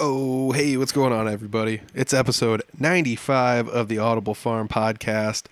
Oh, hey, what's going on, everybody? It's episode 95 of the Audible Farm podcast,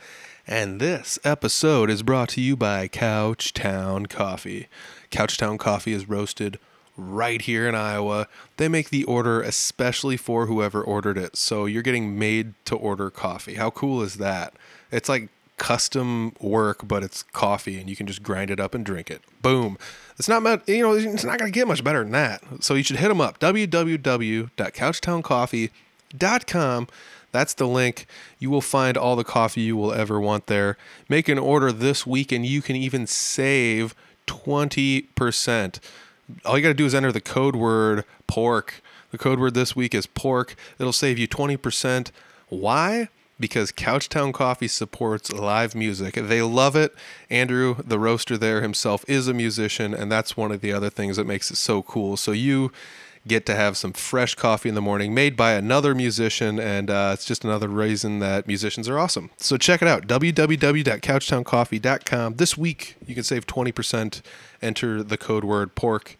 and this episode is brought to you by Couchtown Coffee. Couchtown Coffee is roasted right here in Iowa. They make the order especially for whoever ordered it, so you're getting made to order coffee. How cool is that? It's like custom work, but it's coffee, and you can just grind it up and drink it. Boom. It's not much, you know, it's not going to get much better than that. So you should hit them up www.couchtowncoffee.com. That's the link. You will find all the coffee you will ever want there. Make an order this week, and you can even save 20%. All you got to do is enter the code word pork. The code word this week is pork. It'll save you 20%. Why? Because Couchtown Coffee supports live music. They love it. Andrew, the roaster there himself, is a musician, and that's one of the other things that makes it so cool. So you get to have some fresh coffee in the morning made by another musician, and uh, it's just another reason that musicians are awesome. So check it out www.couchtowncoffee.com. This week, you can save 20%. Enter the code word pork.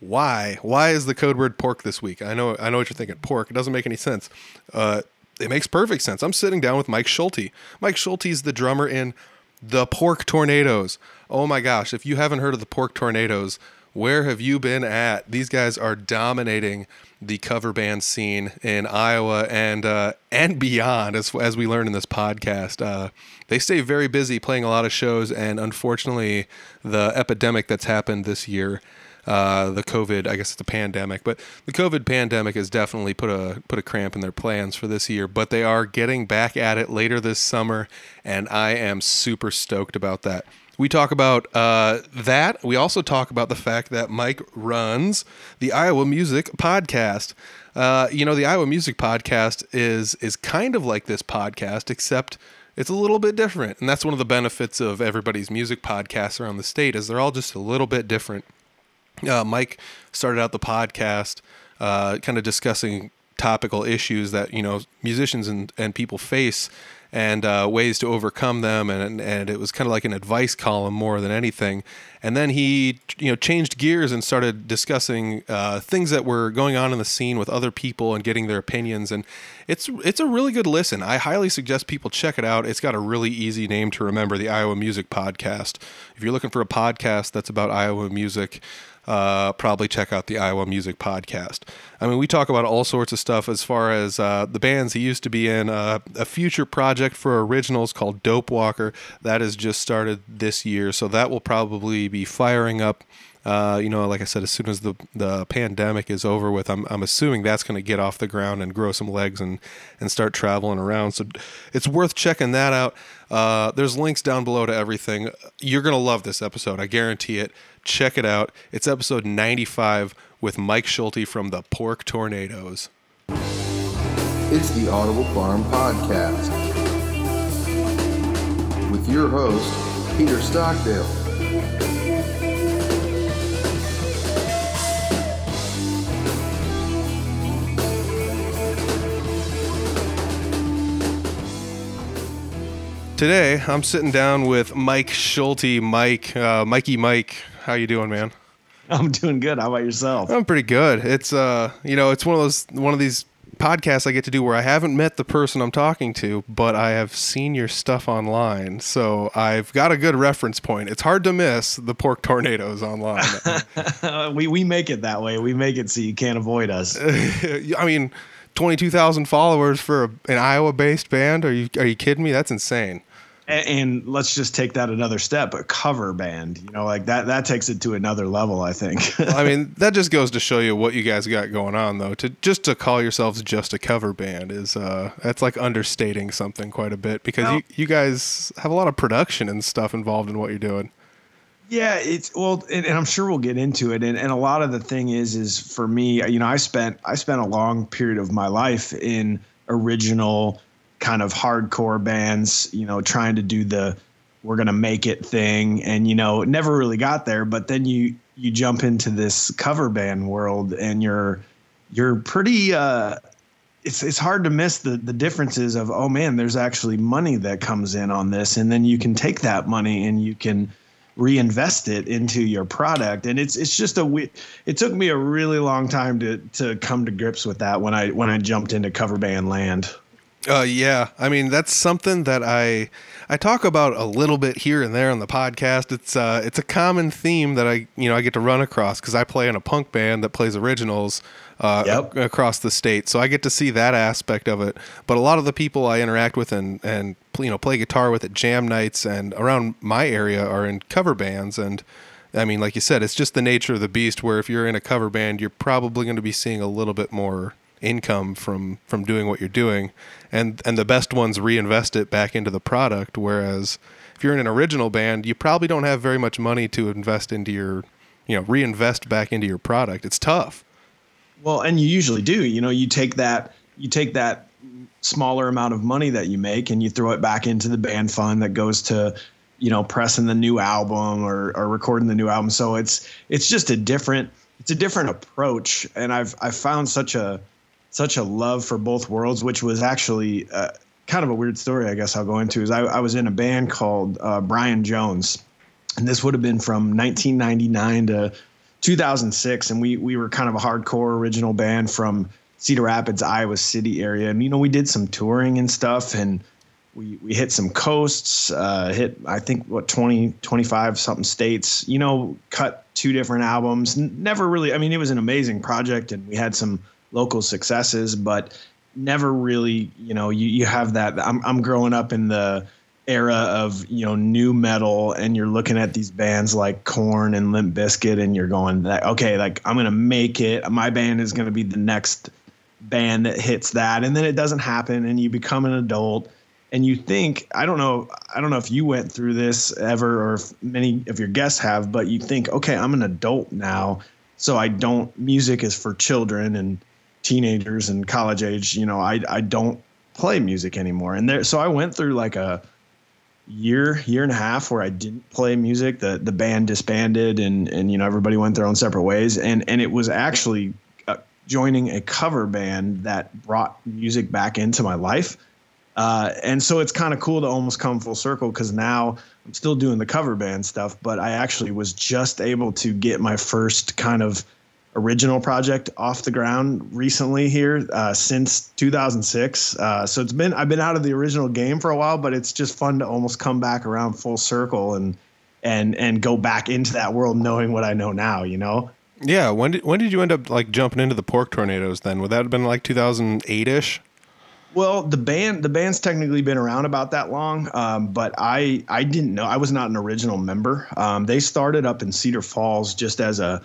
Why? Why is the code word pork this week? I know, I know what you're thinking. Pork. It doesn't make any sense. Uh, it makes perfect sense. I'm sitting down with Mike Schulte. Mike Schulte is the drummer in the Pork Tornadoes. Oh my gosh, if you haven't heard of the Pork Tornadoes, where have you been at? These guys are dominating the cover band scene in Iowa and uh, and beyond, as as we learn in this podcast. Uh, they stay very busy playing a lot of shows, and unfortunately, the epidemic that's happened this year uh, the COVID, I guess it's a pandemic, but the COVID pandemic has definitely put a put a cramp in their plans for this year. But they are getting back at it later this summer, and I am super stoked about that. We talk about uh, that. We also talk about the fact that Mike runs the Iowa Music Podcast. Uh, you know, the Iowa Music Podcast is is kind of like this podcast, except it's a little bit different, and that's one of the benefits of everybody's music podcasts around the state is they're all just a little bit different. Uh, Mike started out the podcast uh, kind of discussing topical issues that you know musicians and, and people face and uh, ways to overcome them and and it was kind of like an advice column more than anything. And then he you know changed gears and started discussing uh, things that were going on in the scene with other people and getting their opinions. And it's it's a really good listen. I highly suggest people check it out. It's got a really easy name to remember the Iowa Music Podcast. If you're looking for a podcast that's about Iowa music uh, probably check out the Iowa Music Podcast. I mean, we talk about all sorts of stuff as far as uh, the bands he used to be in. Uh, a future project for originals called Dope Walker that has just started this year, so that will probably be firing up. Uh, you know, like I said, as soon as the the pandemic is over with, I'm I'm assuming that's going to get off the ground and grow some legs and and start traveling around. So it's worth checking that out. Uh, there's links down below to everything. You're to love this episode, I guarantee it. Check it out. It's episode 95 with Mike Schulte from the Pork Tornadoes. It's the Audible Farm Podcast with your host, Peter Stockdale. Today, I'm sitting down with Mike Schulte. Mike, uh, Mikey Mike, how you doing, man? I'm doing good. How about yourself? I'm pretty good. It's uh, you know, it's one of those one of these podcasts I get to do where I haven't met the person I'm talking to, but I have seen your stuff online. So I've got a good reference point. It's hard to miss the pork tornadoes online. we we make it that way. We make it so you can't avoid us. I mean, 22,000 followers for a, an Iowa-based band? Are you are you kidding me? That's insane and, and, let's just take that another step a cover band you know like that that takes it to another level i think. I mean that just goes to show you what you guys got going on though. To just to call yourselves just a cover band is uh that's like understating something quite a bit because well, you, you guys have a lot of production and stuff involved in what you're doing. Yeah, it's well, and, and, I'm sure we'll get into it. And, and a lot of the thing is, is for me, you know, I spent I spent a long period of my life in original kind of hardcore bands, you know, trying to do the we're gonna make it thing, and you know, never really got there. But then you you jump into this cover band world, and you're you're pretty. Uh, it's it's hard to miss the the differences of oh man, there's actually money that comes in on this, and then you can take that money and you can reinvest it into your product and it's it's just a it took me a really long time to to come to grips with that when i when i jumped into cover band land uh yeah i mean that's something that i i talk about a little bit here and there on the podcast it's uh it's a common theme that i you know i get to run across because i play in a punk band that plays originals uh, Yep. across the state. So I get to see that aspect of it. But a lot of the people I interact with and and you know play guitar with at jam nights and around my area are in cover bands. And I mean, like you said, it's just the nature of the beast. Where if you're in a cover band, you're probably going to be seeing a little bit more income from from doing what you're doing, and and the best ones reinvest it back into the product. Whereas if you're in an original band, you probably don't have very much money to invest into your you know reinvest back into your product. It's tough. Well, and you usually do. You know, you take that you take that smaller amount of money that you make and you throw it back into the band fund that goes to, you know, pressing the new album or, or recording the new album. So it's it's just a different it's a different approach. And I've I've found such a such a love for both worlds, which was actually uh, kind of a weird story. I guess I'll go into is I, I was in a band called uh, Brian Jones, and this would have been from 1999 to 2006, and we we were kind of a hardcore original band from Cedar Rapids, Iowa City area, and you know we did some touring and stuff, and we we hit some coasts, uh, hit I think what 20 25 something states, you know, cut two different albums. Never really, I mean, it was an amazing project, and we had some local successes, but never really, you know, you you have that. I'm I'm growing up in the era of you know nu metal and you're looking at these bands like Korn and Limp Bizkit and you're going like okay like I'm gonna make it my band is gonna be the next band that hits that and then it doesn't happen and you become an adult and you think I don't know I don't know if you went through this ever or if many of your guests have but you think okay I'm an adult now so I don't music is for children and teenagers and college age you know I I don't play music anymore and there so I went through like a year year and a half where I didn't play music. The the band disbanded and and you know everybody went their own separate ways. And and it was actually uh, joining a cover band that brought music back into my life. Uh, and so it's kind of cool to almost come full circle because now I'm still doing the cover band stuff, but I actually was just able to get my first kind of original project off the ground recently here uh, since 2006. Uh, so it's been I've been out of the original game for a while, but it's just fun to almost come back around full circle and and and go back into that world knowing what I know now. You know. Yeah. When did when did you end up like jumping into the pork tornadoes? Then would that have been like 2008 ish? Well, the band the band's technically been around about that long, um, but I I didn't know I was not an original member. Um, they started up in Cedar Falls just as a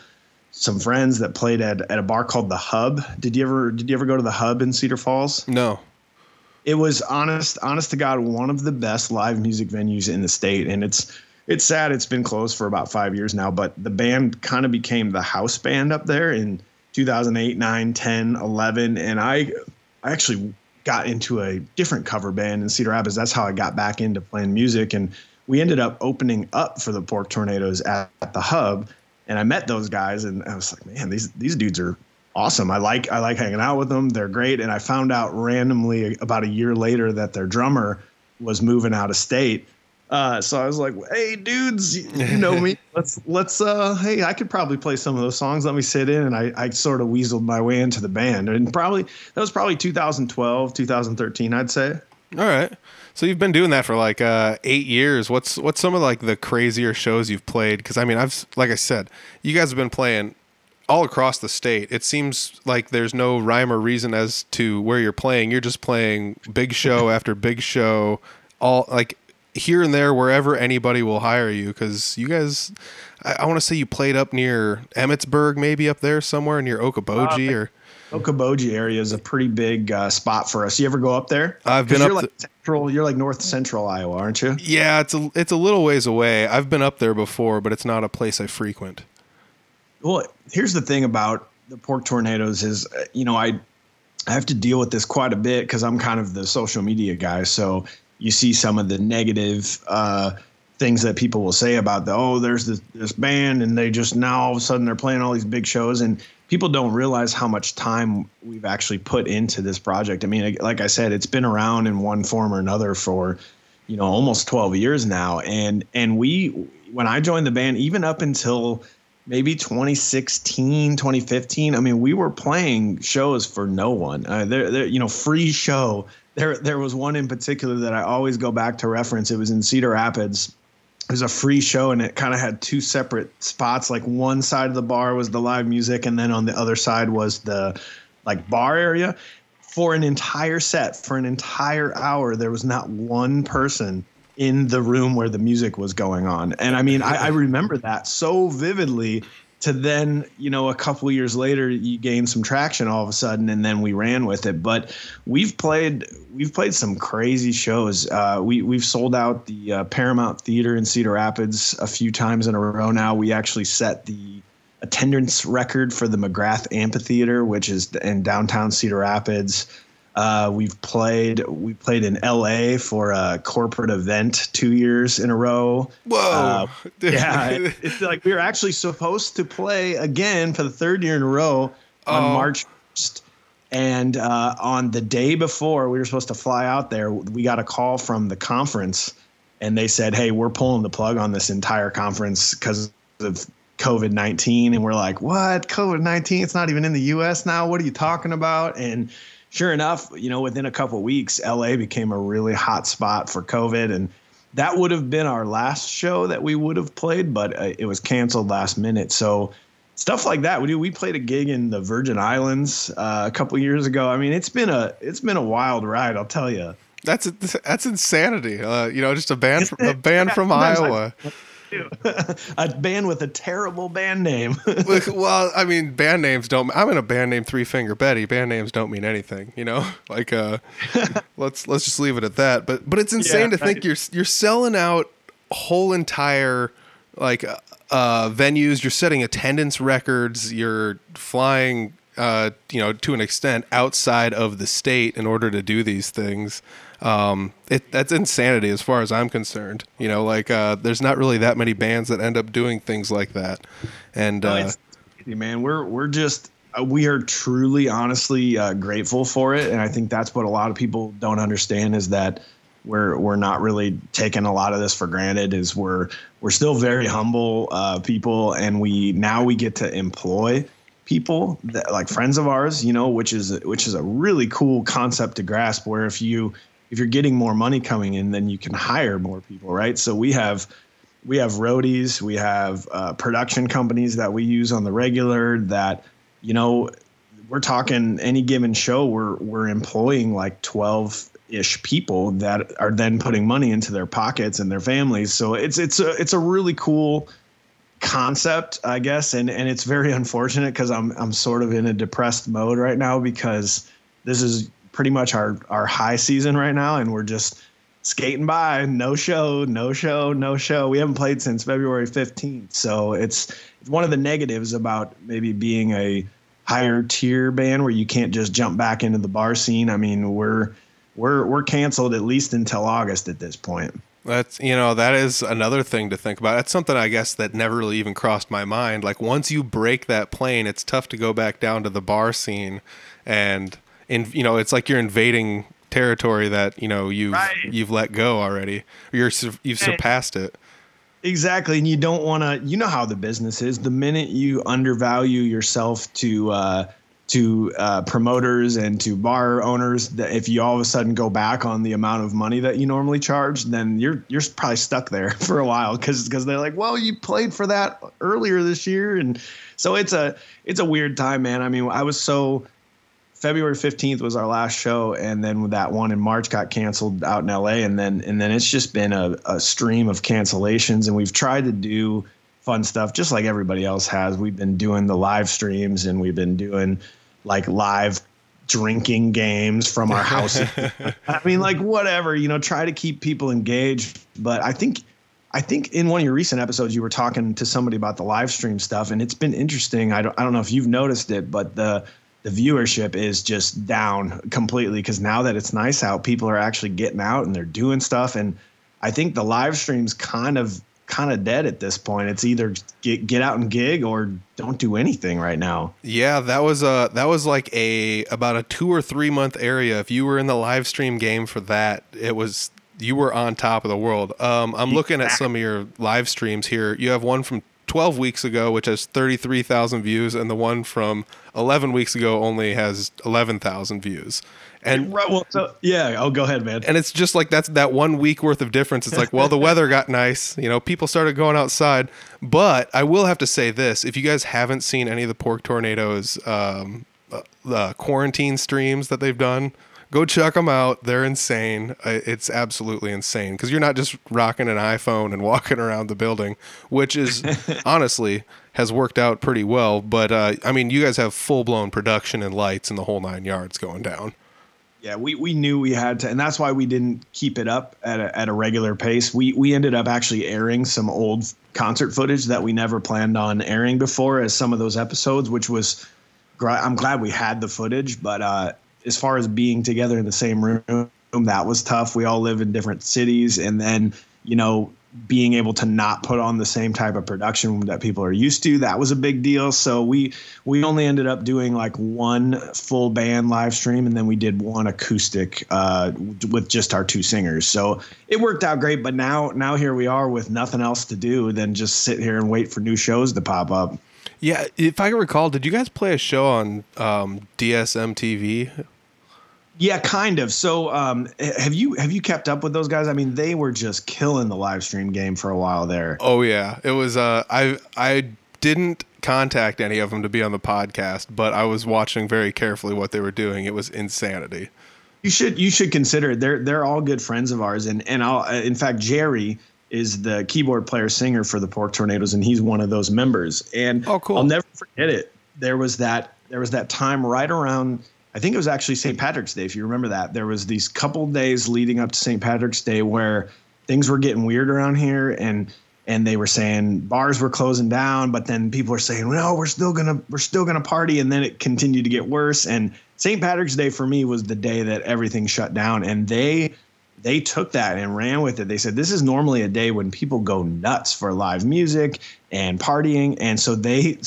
some friends that played at, at a bar called the Hub. Did you ever did you ever go to the Hub in Cedar Falls? No. It was honest honest to God one of the best live music venues in the state, and it's it's sad it's been closed for about five years now. But the band kind of became the house band up there in 2008, 9, 10, 11, and I I actually got into a different cover band in Cedar Rapids. That's how I got back into playing music. And we ended up opening up for the Pork Tornadoes at, at the hub. And I met those guys and I was like, man, these these dudes are awesome. I like I like hanging out with them. They're great. And I found out randomly about a year later that their drummer was moving out of state. Uh, so I was like, "Hey, dudes, you know me. Let's let's. Uh, hey, I could probably play some of those songs. Let me sit in." And I, I sort of weaseled my way into the band, and probably that was probably 2012, 2013, I'd say. All right. So you've been doing that for like uh, eight years. What's what's some of like the crazier shows you've played? Because I mean, I've like I said, you guys have been playing all across the state. It seems like there's no rhyme or reason as to where you're playing. You're just playing big show after big show, all like here and there wherever anybody will hire you. Because you guys, I, I want to say you played up near Emmetsburg, maybe up there somewhere near Okoboji or. Okoboji area is a pretty big uh, spot for us. You ever go up there? I've been you're up like central. You're like north central Iowa, aren't you? Yeah, it's a it's a little ways away. I've been up there before, but it's not a place I frequent. Well, here's the thing about the pork tornadoes is, uh, you know, I I have to deal with this quite a bit because I'm kind of the social media guy. So you see some of the negative uh, things that people will say about the oh, there's this this band and they just now all of a sudden they're playing all these big shows and people don't realize how much time we've actually put into this project. I mean, like I said, it's been around in one form or another for you know, almost 12 years now. And and we when I joined the band, even up until maybe 2016, 2015, I mean, we were playing shows for no one. Uh, there, there, you know, free show. There, there was one in particular that I always go back to reference. It was in Cedar Rapids. It was a free show, and it kind of had two separate spots. Like one side of the bar was the live music, and then on the other side was the like bar area for an entire set, for an entire hour, there was not one person in the room where the music was going on. And I mean, I, I remember that so vividly to then, you know, a couple years later, you gain some traction all of a sudden, and then we ran with it. But we've played, we've played some crazy shows. Uh, we we've sold out the uh, Paramount Theater in Cedar Rapids a few times in a row now. We actually set the attendance record for the McGrath Amphitheater, which is in downtown Cedar Rapids. Uh, we've played we played in L.A. for a corporate event two years in a row. Whoa! Uh, yeah, it, it's like we were actually supposed to play again for the third year in a row on oh. March 1st. And uh, on the day before we were supposed to fly out there, we got a call from the conference, and they said, "Hey, we're pulling the plug on this entire conference because of COVID 19. And we're like, what? COVID 19? It's not even in the US now. What are you talking about? And sure enough, you know, within a couple weeks, LA became a really hot spot for COVID. And that would have been our last show that we would have played, but uh, it was canceled last minute. So, stuff like that. We do. We played a gig in the Virgin Islands uh, a couple years ago. I mean, it's been a it's been a wild ride. I'll tell you. That's that's insanity. Uh, you know, just a band from, a band from Iowa. a band with a terrible band name. well, I mean, band names don't. I'm in a band named Three Finger Betty. Band names don't mean anything, you know. Like, uh, let's let's just leave it at that. But but it's insane yeah, to think you're you're selling out whole entire like uh, venues. You're setting attendance records. You're flying, uh, you know, to an extent outside of the state in order to do these things um, it that's insanity as far as I'm concerned. You know, like uh, there's not really that many bands that end up doing things like that. And no, uh, man, we're we're just uh, we are truly, honestly uh, grateful for it, and I think that's what a lot of people don't understand is that we're we're not really taking a lot of this for granted. Is we're we're still very humble uh, people, and we now we get to employ people that like friends of ours, you know, which is which is a really cool concept to grasp. Where if you if you're getting more money coming in, then you can hire more people, right? So we have we have roadies, we have uh, production companies that we use on the regular. That you know, we're talking any given show, we're we're employing like twelve ish people that are then putting money into their pockets and their families. So it's it's a it's a really cool concept, I guess, and and it's very unfortunate because I'm I'm sort of in a depressed mode right now because this is pretty much our our high season right now, and we're just skating by. No show, no show, no show. We haven't played since February 15th, so it's it's one of the negatives about maybe being a higher tier band where you can't just jump back into the bar scene. I mean, we're we're we're canceled at least until August at this point. That's you know that is another thing to think about. That's something I guess that never really even crossed my mind. Like once you break that plane, it's tough to go back down to the bar scene and in you know it's like you're invading territory that you know you've right. you've let go already. You're you've surpassed it. Exactly and you don't want to you know how the business is. The minute you undervalue yourself to uh to uh, promoters and to bar owners that if you all of a sudden go back on the amount of money that you normally charge then you're you're probably stuck there for a while because because they're like well you played for that earlier this year and so it's a it's a weird time man. I mean i was so February 15th was our last show, and then that one in March got canceled out in LA, and then and then it's just been a, a stream of cancellations, and we've tried to do fun stuff just like everybody else has. We've been doing the live streams, and we've been doing like live drinking games from our house. I mean, like whatever, you know, try to keep people engaged. But I think I think in one of your recent episodes, you were talking to somebody about the live stream stuff, and it's been interesting. I don't, I don't know if you've noticed it, but the the viewership is just down completely because now that it's nice out, people are actually getting out and they're doing stuff. And I think the live stream's kind of kind of dead at this point. It's either get get out and gig or don't do anything right now. Yeah, that was a that was like a about a two or three month area. If you were in the live stream game for that, it was you were on top of the world. Um, I'm looking at some of your live streams here. You have one from 12 weeks ago, which has 33,000 views, and the one from 11 weeks ago only has 11,000 views. And right, well, so, yeah, oh, go ahead, man. and it's just like that's that one week worth of difference. It's like, well, the weather got nice, you know, people started going outside. But I will have to say this: if you guys haven't seen any of the Pork Tornadoes um, uh, the quarantine streams that they've done, go check them out. They're insane. It's absolutely insane because you're not just rocking an iPhone and walking around the building, which is honestly has worked out pretty well. But uh, I mean, you guys have full blown production and lights and the whole nine yards going down. Yeah, we, we knew we had to, and that's why we didn't keep it up at a, at a regular pace. We we ended up actually airing some old concert footage that we never planned on airing before as some of those episodes, which was I'm glad we had the footage, but uh, as far as being together in the same room, that was tough. We all live in different cities, and then you know being able to not put on the same type of production that people are used to that was a big deal. So we we only ended up doing like one full band live stream and then we did one acoustic uh, with just our two singers. So it worked out great but now now here we are with nothing else to do than just sit here and wait for new shows to pop up Yeah, if I can recall, did you guys play a show on um, DSM TV? Yeah, kind of. So, um, have you have you kept up with those guys? I mean, they were just killing the live stream game for a while there. Oh yeah, it was. Uh, I I didn't contact any of them to be on the podcast, but I was watching very carefully what they were doing. It was insanity. You should you should consider it. They're they're all good friends of ours, and and I'll in fact Jerry is the keyboard player singer for the Pork Tornadoes, and he's one of those members. And Oh, cool. I'll never forget it. There was that there was that time right around. I think it was actually St. Patrick's Day, if you remember that. There was these couple days leading up to St. Patrick's Day where things were getting weird around here, and and they were saying bars were closing down, but then people were saying, no, we're still gonna we're still gonna party, and then it continued to get worse. And St. Patrick's Day for me was the day that everything shut down, and they they took that and ran with it. They said this is normally a day when people go nuts for live music and partying, and so they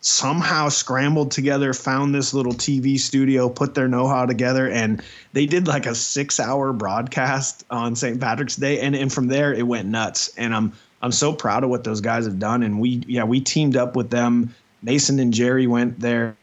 somehow scrambled together, found this little TV studio, put their know-how together, and they did like a six-hour broadcast on St. Patrick's Day, and and from there it went nuts. And I'm I'm so proud of what those guys have done, and we yeah we teamed up with them. Mason and Jerry went there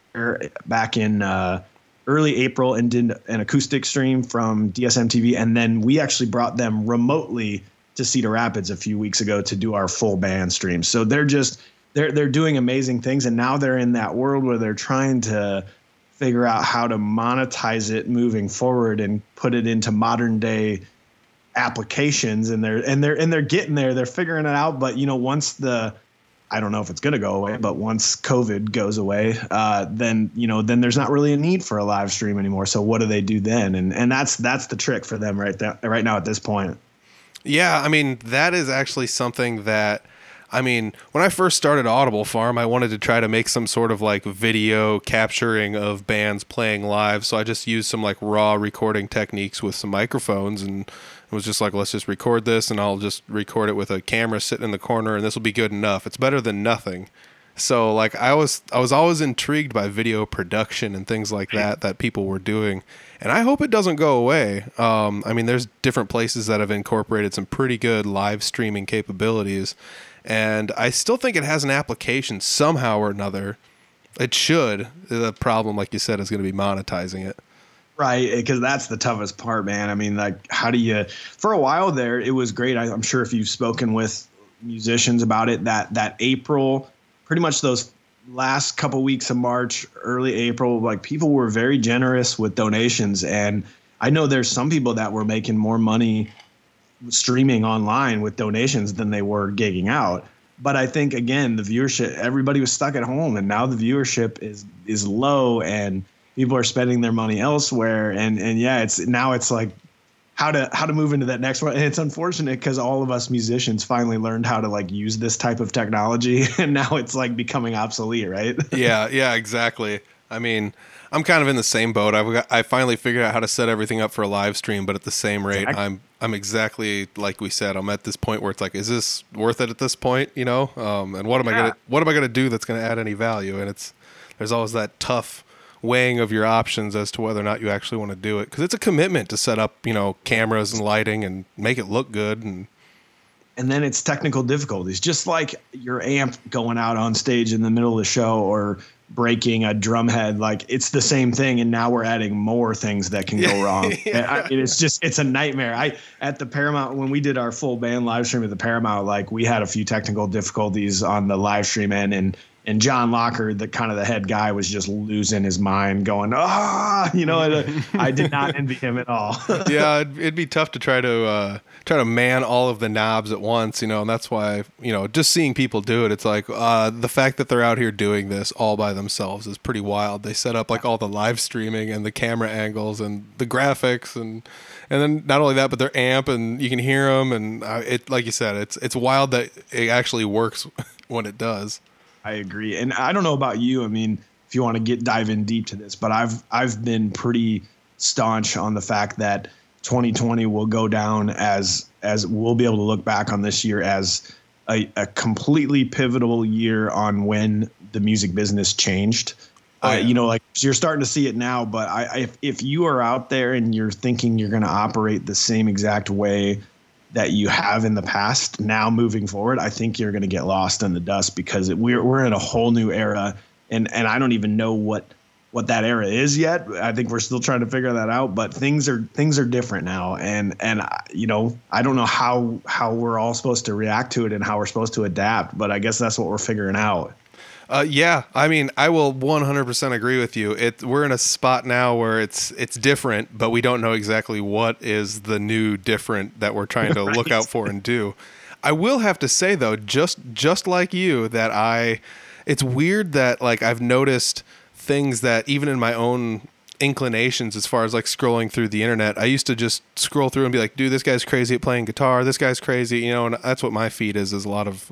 back in. Uh, early April and did an acoustic stream from DSM TV, and then we actually brought them remotely to Cedar Rapids a few weeks ago to do our full band stream. So they're just they're they're doing amazing things, and now they're in that world where they're trying to figure out how to monetize it moving forward and put it into modern day applications and they're and they're and they're getting there they're figuring it out but you know once the I don't know if it's going to go away, but once COVID goes away, uh, then you know, then there's not really a need for a live stream anymore. So what do they do then? And and that's that's the trick for them right there, right now at this point. Yeah, I mean that is actually something that I mean, when I first started Audible Farm, I wanted to try to make some sort of like video capturing of bands playing live. So I just used some like raw recording techniques with some microphones and was just like, let's just record this and I'll just record it with a camera sitting in the corner and this will be good enough. It's better than nothing. So like I was I was always intrigued by video production and things like that that people were doing. And I hope it doesn't go away. Um, I mean there's different places that have incorporated some pretty good live streaming capabilities and I still think it has an application somehow or another. It should. The problem like you said is going to be monetizing it. Right, eh, because that's the toughest part, man. I mean, like, how do you? For a while there, it was great. I, I'm sure if you've spoken with musicians about it, that that April, pretty much those last couple weeks of March, early April, like people were very generous with donations, and I know there's some people that were making more money streaming online with donations than they were gigging out. But I think again, the viewership, everybody was stuck at home, and now the viewership is is low, and people are spending their money elsewhere. And and yeah, it's now it's like how to how to move into that next one. And it's unfortunate because all of us musicians finally learned how to like use this type of technology, and now it's like becoming obsolete, right? yeah, yeah, exactly. I mean, I'm kind of in the same boat. I've got, I finally figured out how to set everything up for a live stream, but at the same rate, Exactly. I'm I'm exactly like we said. I'm at this point where it's like, is this worth it at this point? You know, um, and what am I gonna what am I gonna do that's gonna add any value? And it's there's always that tough weighing of your options as to whether or not you actually want to do it. Because it's a commitment to set up you know cameras and lighting and make it look good and and then it's technical difficulties. Just like your amp going out on stage in the middle of the show or breaking a drum head like it's the same thing and now we're adding more things that can go wrong. Yeah. I, it's just it's a nightmare. I at the paramount when we did our full band live stream at the paramount like we had a few technical difficulties on the live stream end and and John Locker, the kind of the head guy, was just losing his mind, going, "Ah!" You know, I, I did not envy him at all. yeah, it'd, it'd, be tough to try to uh, try to man all of the knobs at once, you know, and that's why you know just seeing people do it, it's like uh, the fact that they're out here doing this all by themselves is pretty wild. They set up like all the live streaming and the camera angles and the graphics and and then not only that, but their amp and you can hear them and uh, it like you said, it's it's wild that it actually works when it does. I agree. And I don't know about you. I mean, if you want to get dive in deep to this, but I've I've been pretty staunch on the fact that 2020 will go down as as we'll be able to look back on this year as a, a completely pivotal year on when the music business changed. Oh, yeah. uh, you know, like so you're starting to see it now, but I, I if, if you are out there and you're thinking you're going to operate the same exact way that you have in the past now moving forward, I think you're going to get lost in the dust because we're we're in a whole new era, and and I don't even know what what that era is yet. I think we're still trying to figure that out. But things are things are different now, and and you know I don't know how how we're all supposed to react to it and how we're supposed to adapt. But I guess that's what we're figuring out. Uh, yeah, I mean, I will 100% agree with you. It we're in a spot now where it's it's different, but we don't know exactly what is the new different that we're trying to right. look out for and do. I will have to say though, just just like you, that I, it's weird that like I've noticed things that even in my own inclinations as far as like scrolling through the internet. I used to just scroll through and be like, dude, this guy's crazy at playing guitar. This guy's crazy, you know, and that's what my feed is, is a lot of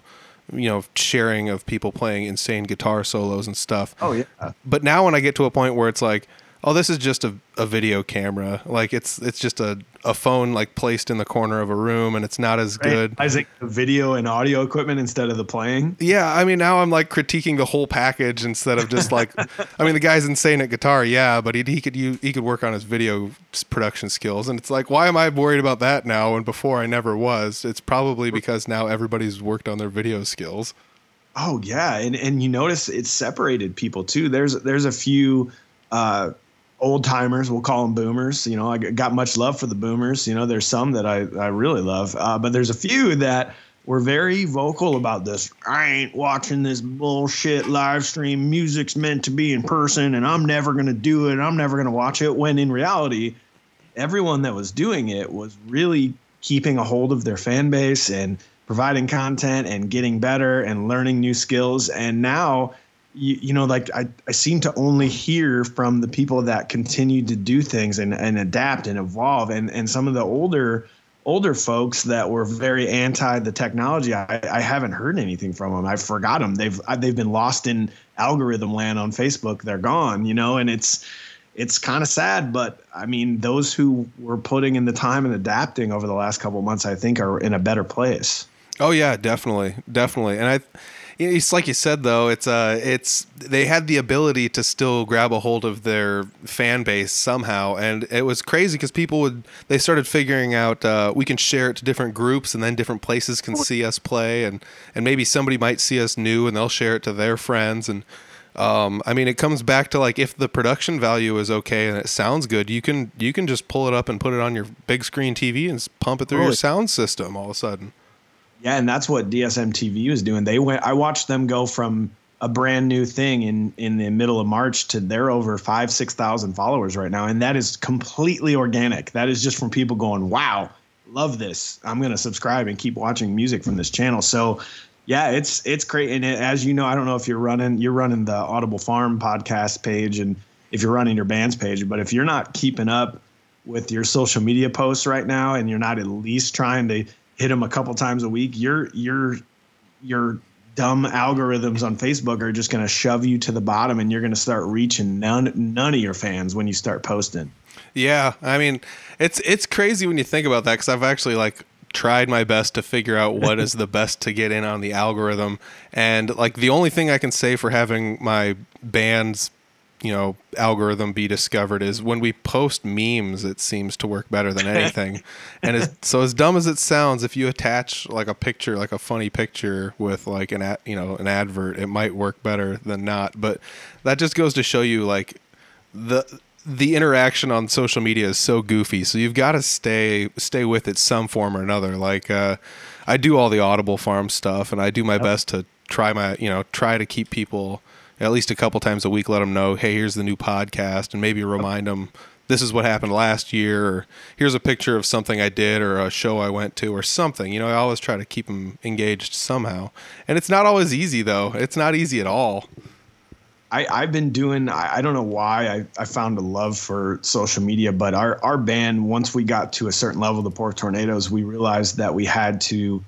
you know sharing of people playing insane guitar solos and stuff. Oh yeah. But now when I get to a point where it's like, oh, this is just a, a video camera. Like it's it's just a a phone like placed in the corner of a room and it's not as right. good. I think the video and audio equipment instead of the playing. Yeah, I mean now I'm like critiquing the whole package instead of just like I mean the guy's insane at guitar, yeah, but he he could you he could work on his video production skills and it's like why am I worried about that now and before I never was? It's probably because now everybody's worked on their video skills. Oh yeah, and and you notice it's separated people too. There's there's a few uh, old timers. We'll call them boomers. You know, I got much love for the boomers. You know, there's some that I, I really love, uh, but there's a few that were very vocal about this. I ain't watching this bullshit live stream. Music's meant to be in person, and I'm never going to do it. I'm never going to watch it. When in reality, everyone that was doing it was really keeping a hold of their fan base and providing content and getting better and learning new skills. And now you, you know, like I, I seem to only hear from the people that continue to do things and, and adapt and evolve. And, and some of the older, older folks that were very anti the technology, I, I haven't heard anything from them. I've forgot them. They've, they've been lost in algorithm land on Facebook. They're gone, you know, and it's, it's kind of sad, but I mean, those who were putting in the time and adapting over the last couple months, I think are in a better place. Oh yeah, definitely. Definitely. And I, it's like you said though it's uh it's they had the ability to still grab a hold of their fan base somehow and it was crazy because people would they started figuring out uh, we can share it to different groups and then different places can see us play and and maybe somebody might see us new and they'll share it to their friends and um, I mean, it comes back to like if the production value is okay and it sounds good, you can you can just pull it up and put it on your big screen TV and pump it through your sound system all of a sudden. Yeah, and that's what DSM TV was doing. They went. I watched them go from a brand new thing in in the middle of March to they're over five six thousand followers right now, and that is completely organic. That is just from people going, "Wow, love this! I'm going to subscribe and keep watching music from this channel." So, yeah, it's it's great. And as you know, I don't know if you're running you're running the Audible Farm podcast page, and if you're running your band's page, but if you're not keeping up with your social media posts right now, and you're not at least trying to hit them a couple times a week, your your your dumb algorithms on Facebook are just going to shove you to the bottom, and you're going to start reaching none none of your fans when you start posting. Yeah, I mean, it's it's crazy when you think about that because I've actually like tried my best to figure out what is the best to get in on the algorithm, and like the only thing I can say for having my bands you know algorithm be discovered is when we post memes it seems to work better than anything. And as, so as dumb as it sounds if you attach like a picture like a funny picture with like an ad, you know an advert it might work better than not. But that just goes to show you like the the interaction on social media is so goofy. So you've got to stay stay with it some form or another. Like uh, i do all the audible farm stuff and i do my best to try my you know try to keep people at least a couple times a week let them know hey here's the new podcast and maybe remind them this is what happened last year or here's a picture of something i did or a show i went to or something. You know i always try to keep them engaged somehow. And it's not always easy though. It's not easy at all. I, I've been doing, I, I don't know why I, I found a love for social media, but our, our band, once we got to a certain level, the Pork Tornadoes, we realized that we had to,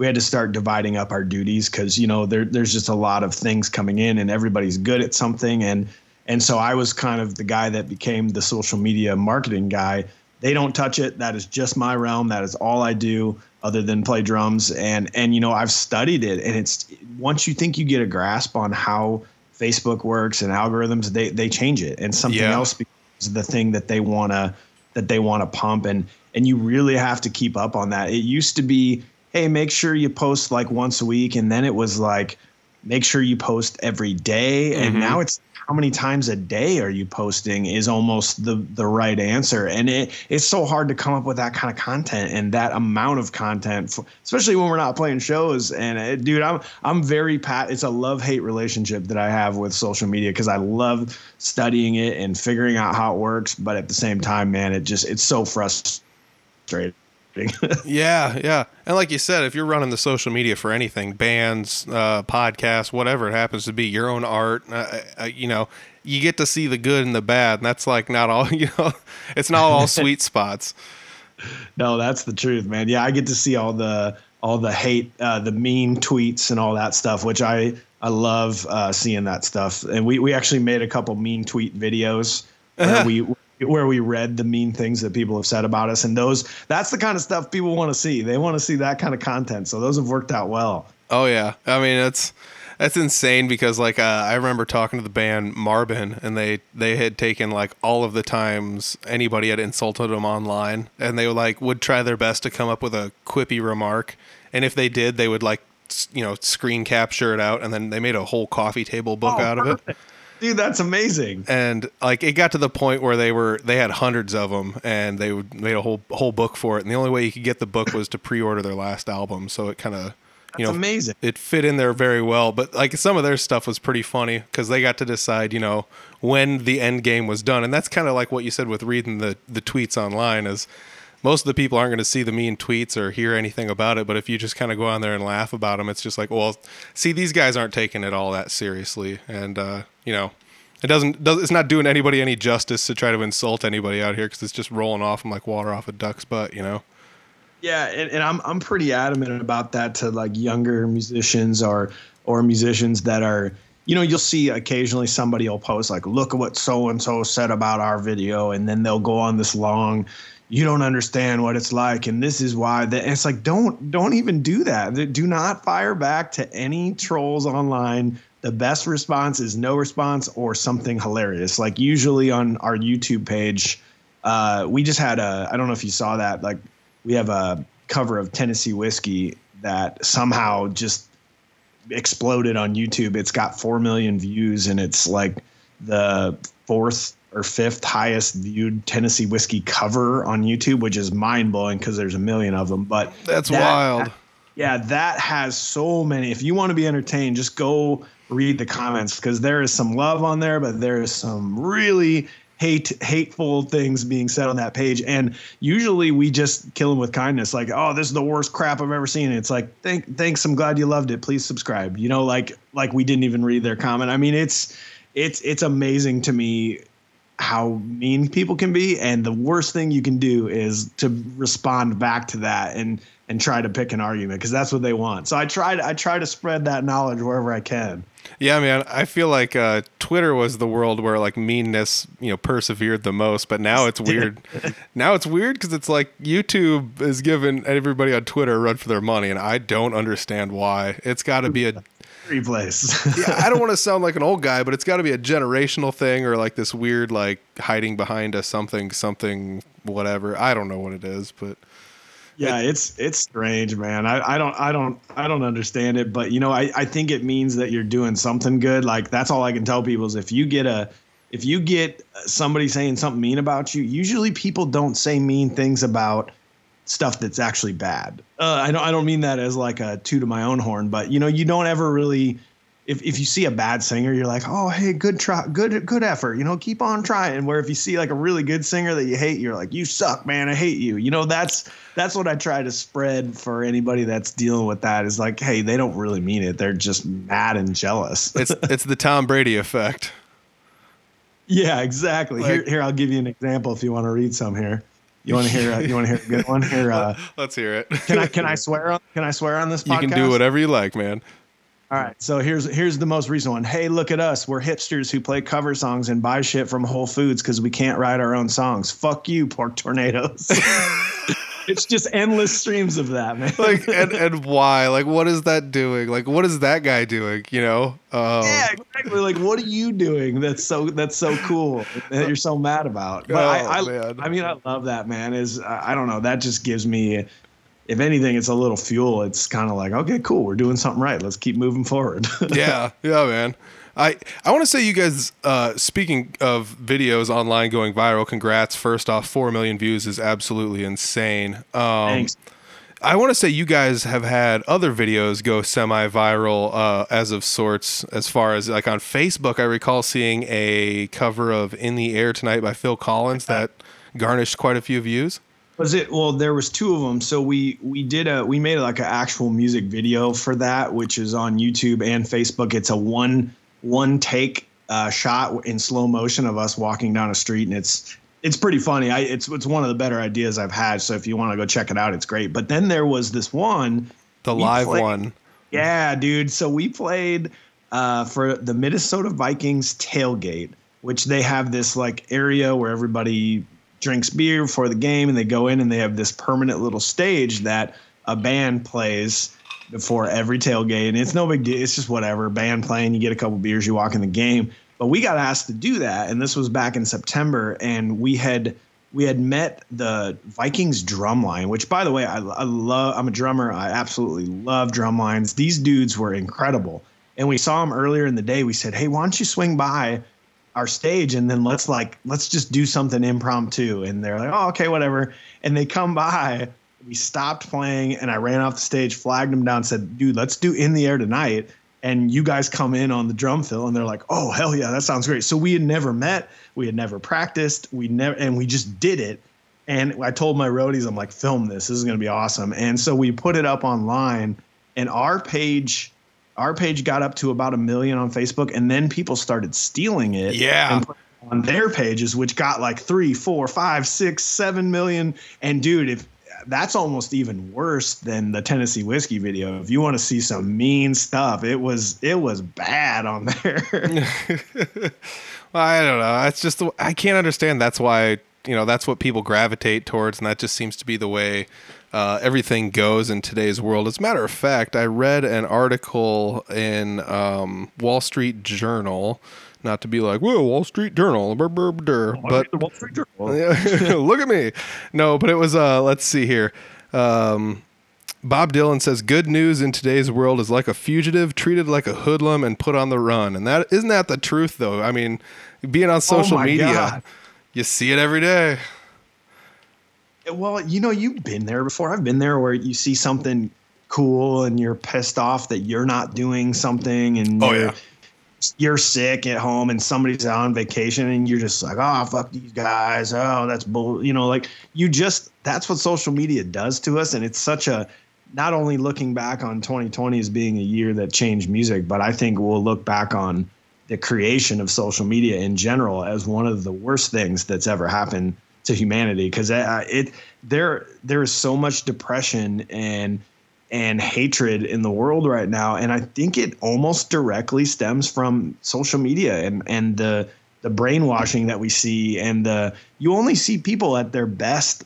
we had to start dividing up our duties because, you know, there, there's just a lot of things coming in and everybody's good at something. And, and so I was kind of the guy that became the social media marketing guy. They don't touch it. That is just my realm. That is all I do other than play drums. And, and, you know, I've studied it and it's once you think you get a grasp on how, Facebook works and algorithms, they they change it, and something Yeah. else becomes the thing that they wanna that they want to pump, and and you really have to keep up on that. It used to be, hey, make sure you post like once a week, and then it was like, make sure you post every day, and Mhm. now it's how many times a day are you posting is almost the the right answer. And it it's so hard to come up with that kind of content and that amount of content for, especially when we're not playing shows. And uh, dude I'm I'm very pat it's a love hate relationship that I have with social media cuz I love studying it and figuring out how it works. But at the same time man it just it's so frustrating Yeah, yeah. And like you said, if you're running the social media for anything, bands, uh, podcasts, whatever it happens to be, your own art, uh, uh, you know, you get to see the good and the bad. And that's like not all, you know, it's not all sweet spots. No, that's the truth, man. Yeah, I get to see all the all the hate, uh, the mean tweets and all that stuff, which I I love uh, seeing that stuff. And we we actually made a couple mean tweet videos where we where we read the mean things that people have said about us, and those that's the kind of stuff people want to see. They want to see that kind of content. So those have worked out well. Oh yeah, I mean it's that's insane because like uh, I remember talking to the band Marbin and they they had taken like all of the times anybody had insulted them online and they like would try their best to come up with a quippy remark and if they did they would like you know screen capture it out and then they made a whole coffee table book Oh, out of it Dude, that's amazing. and like it got to the point where they were they had hundreds of them and they would made a whole whole book for it and the only way you could get the book was to pre-order their last album so it kind of you know amazing. it fit in there very well but like some of their stuff was pretty funny because they got to decide you know when the end game was done and that's kind of like what you said with reading the the tweets online is most of the people aren't going to see the mean tweets or hear anything about it but if you just kind of go on there and laugh about them it's just like well see these guys aren't taking it all that seriously. And uh you know it doesn't does it's not doing anybody any justice to try to insult anybody out here because it's just rolling off them like water off a duck's butt you know? Yeah, and, and I'm I'm pretty adamant about that to like younger musicians or or musicians that are you know you'll see occasionally somebody will post like look at what so and so said about our video and then they'll go on this long you don't understand what it's like. And this is why that it's like don't don't even do that. Do not fire back to any trolls online. The best response is no response or something hilarious. Like usually on our youtube page uh, we just had a i don't know if you saw that like we have a cover of Tennessee whiskey that somehow just exploded on YouTube. It's got 4 million views and it's like the fourth or fifth highest viewed Tennessee whiskey cover on YouTube, which is mind blowing because there's a million of them. But that's that- wild yeah, that has so many. If you want to be entertained, just go read the comments because there is some love on there, but there is some really hate hateful things being said on that page. And usually we just kill them with kindness, like, "Oh, this is the worst crap I've ever seen." And it's like, "Thank, thanks. I'm glad you loved it. Please subscribe." You know, like like we didn't even read their comment. I mean, it's it's it's amazing to me how mean people can be and the worst thing you can do is to respond back to that and and try to pick an argument because that's what they want so i try to i try to spread that knowledge wherever i can Yeah, man. I feel like uh, Twitter was the world where like meanness, you know, persevered the most. But now it's weird. now it's weird because it's like YouTube is giving everybody on Twitter a run for their money, and I don't understand why. It's got to be a place. yeah, I don't want to sound like an old guy, but it's got to be a generational thing or like this weird like hiding behind a something something whatever. I don't know what it is, but yeah, it's it's strange, man. I, I don't I don't I don't understand it, but you know, I, I think it means that you're doing something good. Like that's all I can tell people is if you get a if you get somebody saying something mean about you, usually people don't say mean things about stuff that's actually bad. Uh, I don't I don't mean that as like a toot of my own horn, but you know, you don't ever really if, if you see a bad singer, you're like, oh hey, good try, good good effort. You know, keep on trying. Where if you see like a really good singer that you hate, you're like, you suck, man. I hate you. You know, that's that's what I try to spread for anybody that's dealing with that. Is like, hey, they don't really mean it. They're just mad and jealous. it's it's the Tom Brady effect. Yeah, exactly. Like, here, here, I'll give you an example if you want to read some here. You want to hear? Uh, you want to hear a good one? Here, uh, let's hear it. can I can I swear on Can I swear on this? Podcast? You can do whatever you like, man. All right, so here's here's the most recent one. Hey, look at us. We're hipsters who play cover songs and buy shit from Whole Foods because we can't write our own songs. Fuck you, pork tornadoes. it's just endless streams of that, man. like and and why? Like what is that doing? Like what is that guy doing? You know? Um, yeah, exactly. Like what are you doing? That's so that's so cool that you're so mad about. But oh, I I, I, mean I love that man. Is I don't know that just gives me. If anything, it's a little fuel. It's kind of like, okay, cool, we're doing something right. Let's keep moving forward. yeah, yeah, man. I I want to say you guys. Uh, speaking of videos online going viral, congrats! First off, four million views is absolutely insane. Um, Thanks. I want to say you guys have had other videos go semi-viral uh, as of sorts. As far as like on Facebook, I recall seeing a cover of "In the Air Tonight" by Phil Collins that garnished quite a few views. Was it? Well, there was two of them. So we we did a we made like an actual music video for that, which is on YouTube and Facebook. It's a one one take uh, shot in slow motion of us walking down a street, and it's it's pretty funny. I it's it's one of the better ideas I've had. So if you want to go check it out, it's great. But then there was this one, the live played, one. Yeah, dude. So we played uh, for the Minnesota Vikings tailgate, which they have this like area where everybody drinks beer before the game, and they go in and they have this permanent little stage that a band plays before every tailgate. And it's no big deal. It's just whatever. Band playing, you get a couple beers, you walk in the game. But we got asked to do that, and this was back in September, and we had we had met the Vikings drum line, which by the way, I, I love. I'm a drummer. I absolutely love drum lines. These dudes were incredible. And we saw them earlier in the day. We said, "Hey, why don't you swing by our stage and then let's like let's just do something impromptu?" And they're like, "Oh, okay, whatever." And they come by we stopped playing and I ran off the stage, flagged them down, said, dude, let's do in the air tonight. And you guys come in on the drum fill and they're like, oh, hell yeah, that sounds great. So we had never met, we had never practiced, we never, and we just did it. And I told my roadies, I'm like, film this, this is going to be awesome. And so we put it up online and our page, our page got up to about a million on Facebook. And then people started stealing it. Yeah on their pages, which got like three, four, five, six, seven million. And dude, if that's almost even worse than the Tennessee whiskey video. If you want to see some mean stuff, it was it was bad on there. well, I don't know. It's just I can't understand. That's why you know that's what people gravitate towards, and that just seems to be the way uh, everything goes in today's world. As a matter of fact, I read an article in um, Wall Street Journal not to be like, whoa, Wall Street Journal, burr, burr, burr. Oh, but Wall Street Journal. look at me. No, but it was. Uh, let's see here. Um, Bob Dylan says, "Good news in today's world is like a fugitive treated like a hoodlum and put on the run." And that isn't that the truth, though. I mean, being on social oh media, God. you see it every day. Well, you know, you've been there before. I've been there where you see something cool and you're pissed off that you're not doing something, and oh yeah you're sick at home and somebody's out on vacation and you're just like, oh, fuck these guys. Oh, that's bull. You know, like you just, that's what social media does to us. And it's such a, not only looking back on 2020 as being a year that changed music, but I think we'll look back on the creation of social media in general as one of the worst things that's ever happened to humanity. Cause uh, it, there, there is so much depression and, and hatred in the world right now. And I think it almost directly stems from social media and, and the the brainwashing that we see and the you only see people at their best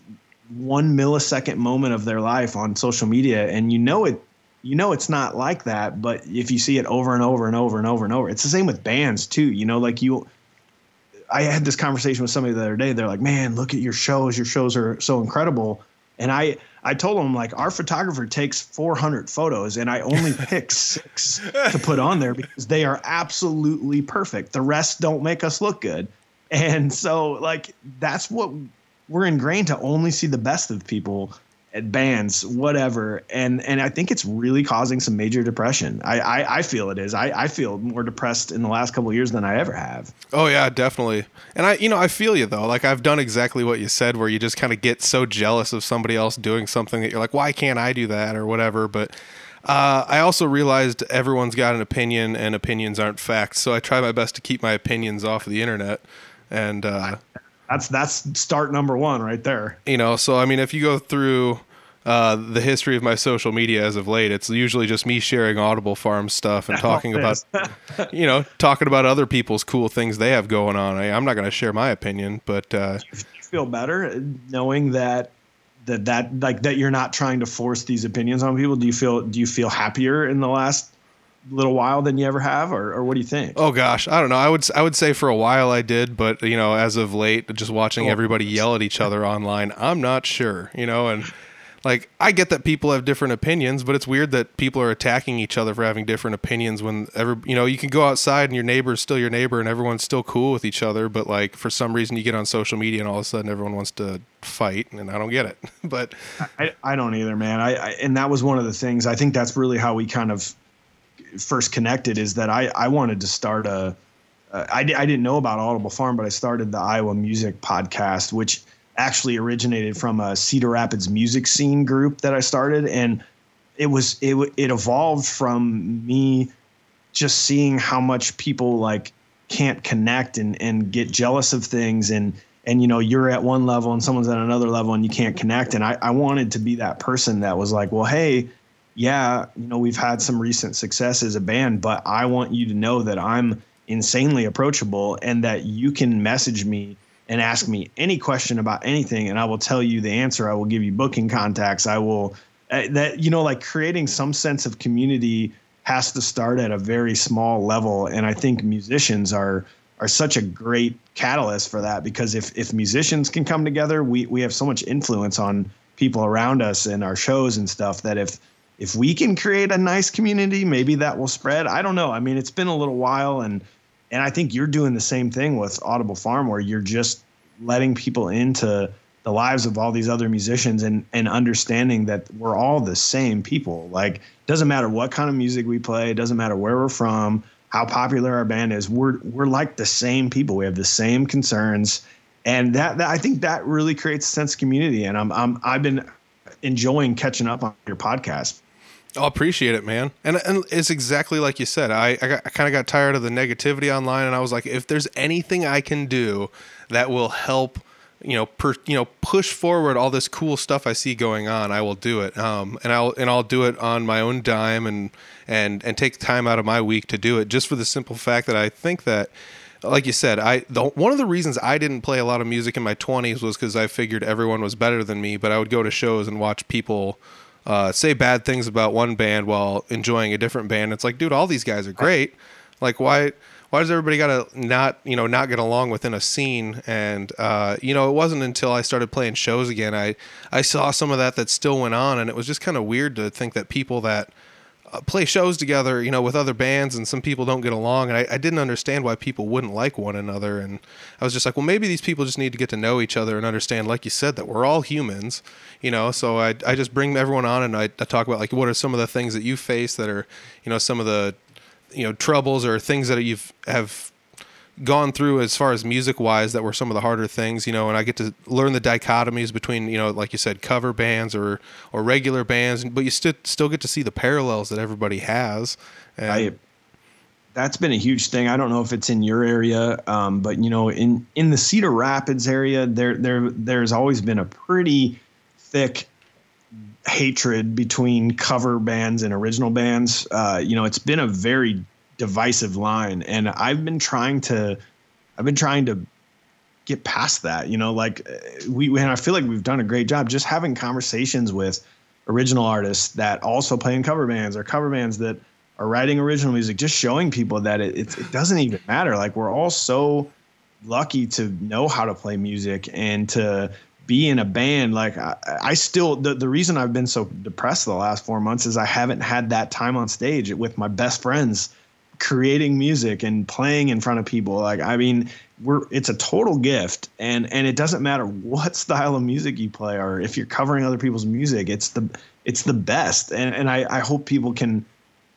one millisecond moment of their life on social media and you know it you know it's not like that. But if you see it over and over and over and over and over, it's the same with bands too. You know, like you. I had this conversation with somebody the other day. They're like, "Man, look at your shows. Your shows are so incredible." And I I told them like our photographer takes 400 photos and I only pick six to put on there because they are absolutely perfect. The rest don't make us look good. And so like that's what we're ingrained to only see the best of people bands, whatever. And and I think it's really causing some major depression. I I, I feel it is. I, I feel more depressed in the last couple years than I ever have. Oh yeah, definitely. And I you know, I feel you though. Like I've done exactly what you said where you just kind of get so jealous of somebody else doing something that you're like, why can't I do that or whatever, but uh, I also realized everyone's got an opinion and opinions aren't facts. So I try my best to keep my opinions off of the internet. And uh, that's that's start number one right there. You know, so I mean, if you go through uh, the history of my social media as of late, it's usually just me sharing Audible Farm stuff and talking about, you know, talking about other people's cool things they have going on. I, am not going to share my opinion, but uh, you feel better knowing that that that like that you're not trying to force these opinions on people. Do you feel do you feel happier in the last little while than you ever have, or, or what do you think? Oh gosh, I don't know. I would I would say for a while I did, but you know, as of late, just watching oh, everybody yell at each other online, I'm not sure. You know, and like I get that people have different opinions, but it's weird that people are attacking each other for having different opinions when every you know you can go outside and your neighbor is still your neighbor and everyone's still cool with each other, but like for some reason you get on social media and all of a sudden everyone wants to fight, and I don't get it. but I, I don't either, man. I, I and that was one of the things I think that's really how we kind of first connected is that I, I wanted to start a. Uh, I, I didn't know about Audible Farm, but I started the Iowa Music Podcast, which actually originated from a Cedar Rapids music scene group that I started, and it was it it evolved from me just seeing how much people like can't connect and and get jealous of things and and you know you're at one level and someone's at another level and you can't connect and I, I wanted to be that person that was like well hey yeah, you know, we've had some recent success as a band, but I want you to know that I'm insanely approachable and that you can message me and ask me any question about anything and I will tell you the answer. I will give you booking contacts. I will uh, that you know like creating some sense of community has to start at a very small level and I think musicians are are such a great catalyst for that because if if musicians can come together, we we have so much influence on people around us and our shows and stuff that if if we can create a nice community, maybe that will spread. I don't know. I mean, it's been a little while, and and I think you're doing the same thing with Audible Farm, where you're just letting people into the lives of all these other musicians and and understanding that we're all the same people. Like, doesn't matter what kind of music we play, it doesn't matter where we're from, how popular our band is. We're we're like the same people. We have the same concerns, and that, that I think that really creates a sense of community. And I'm I'm I've been enjoying catching up on your podcast. I'll appreciate it, man. And and it's exactly like you said. I I, I kind of got tired of the negativity online, and I was like, if there's anything I can do that will help, you know, per, you know, push forward all this cool stuff I see going on, I will do it. Um, and I'll and I'll do it on my own dime and and and take time out of my week to do it, just for the simple fact that I think that like you said, I the, one of the reasons I didn't play a lot of music in my 20s was because I figured everyone was better than me. But I would go to shows and watch people uh, say bad things about one band while enjoying a different band. It's like, dude, all these guys are great. Like, why? Why does everybody got to not, you know, not get along within a scene? And uh, you know, it wasn't until I started playing shows again, I I saw some of that that still went on, and it was just kind of weird to think that people that play shows together, you know, with other bands, and some people don't get along. And I, I, didn't understand why people wouldn't like one another. And I was just like, well, maybe these people just need to get to know each other and understand, like you said, that we're all humans, you know. So I, I just bring everyone on and I, I talk about like what are some of the things that you face that are, you know, some of the, you know, troubles or things that you've have gone through as far as music wise that were some of the harder things you know and i get to learn the dichotomies between you know like you said cover bands or or regular bands but you still still get to see the parallels that everybody has. And I, that's been a huge thing. I don't know if it's in your area um, but you know in in the cedar rapids area there there there's always been a pretty thick hatred between cover bands and original bands. Uh, you know it's been a very divisive line and i've been trying to i've been trying to get past that you know like we and i feel like we've done a great job just having conversations with original artists that also play in cover bands or cover bands that are writing original music, just showing people that it, it, it doesn't even matter. Like we're all so lucky to know how to play music and to be in a band. Like I, I still, the, the reason I've been so depressed the last four months is I haven't had that time on stage with my best friends creating music and playing in front of people. Like, I mean, we're, it's a total gift and, and it doesn't matter what style of music you play or if you're covering other people's music, it's the, it's the best. And, and I, I hope people can,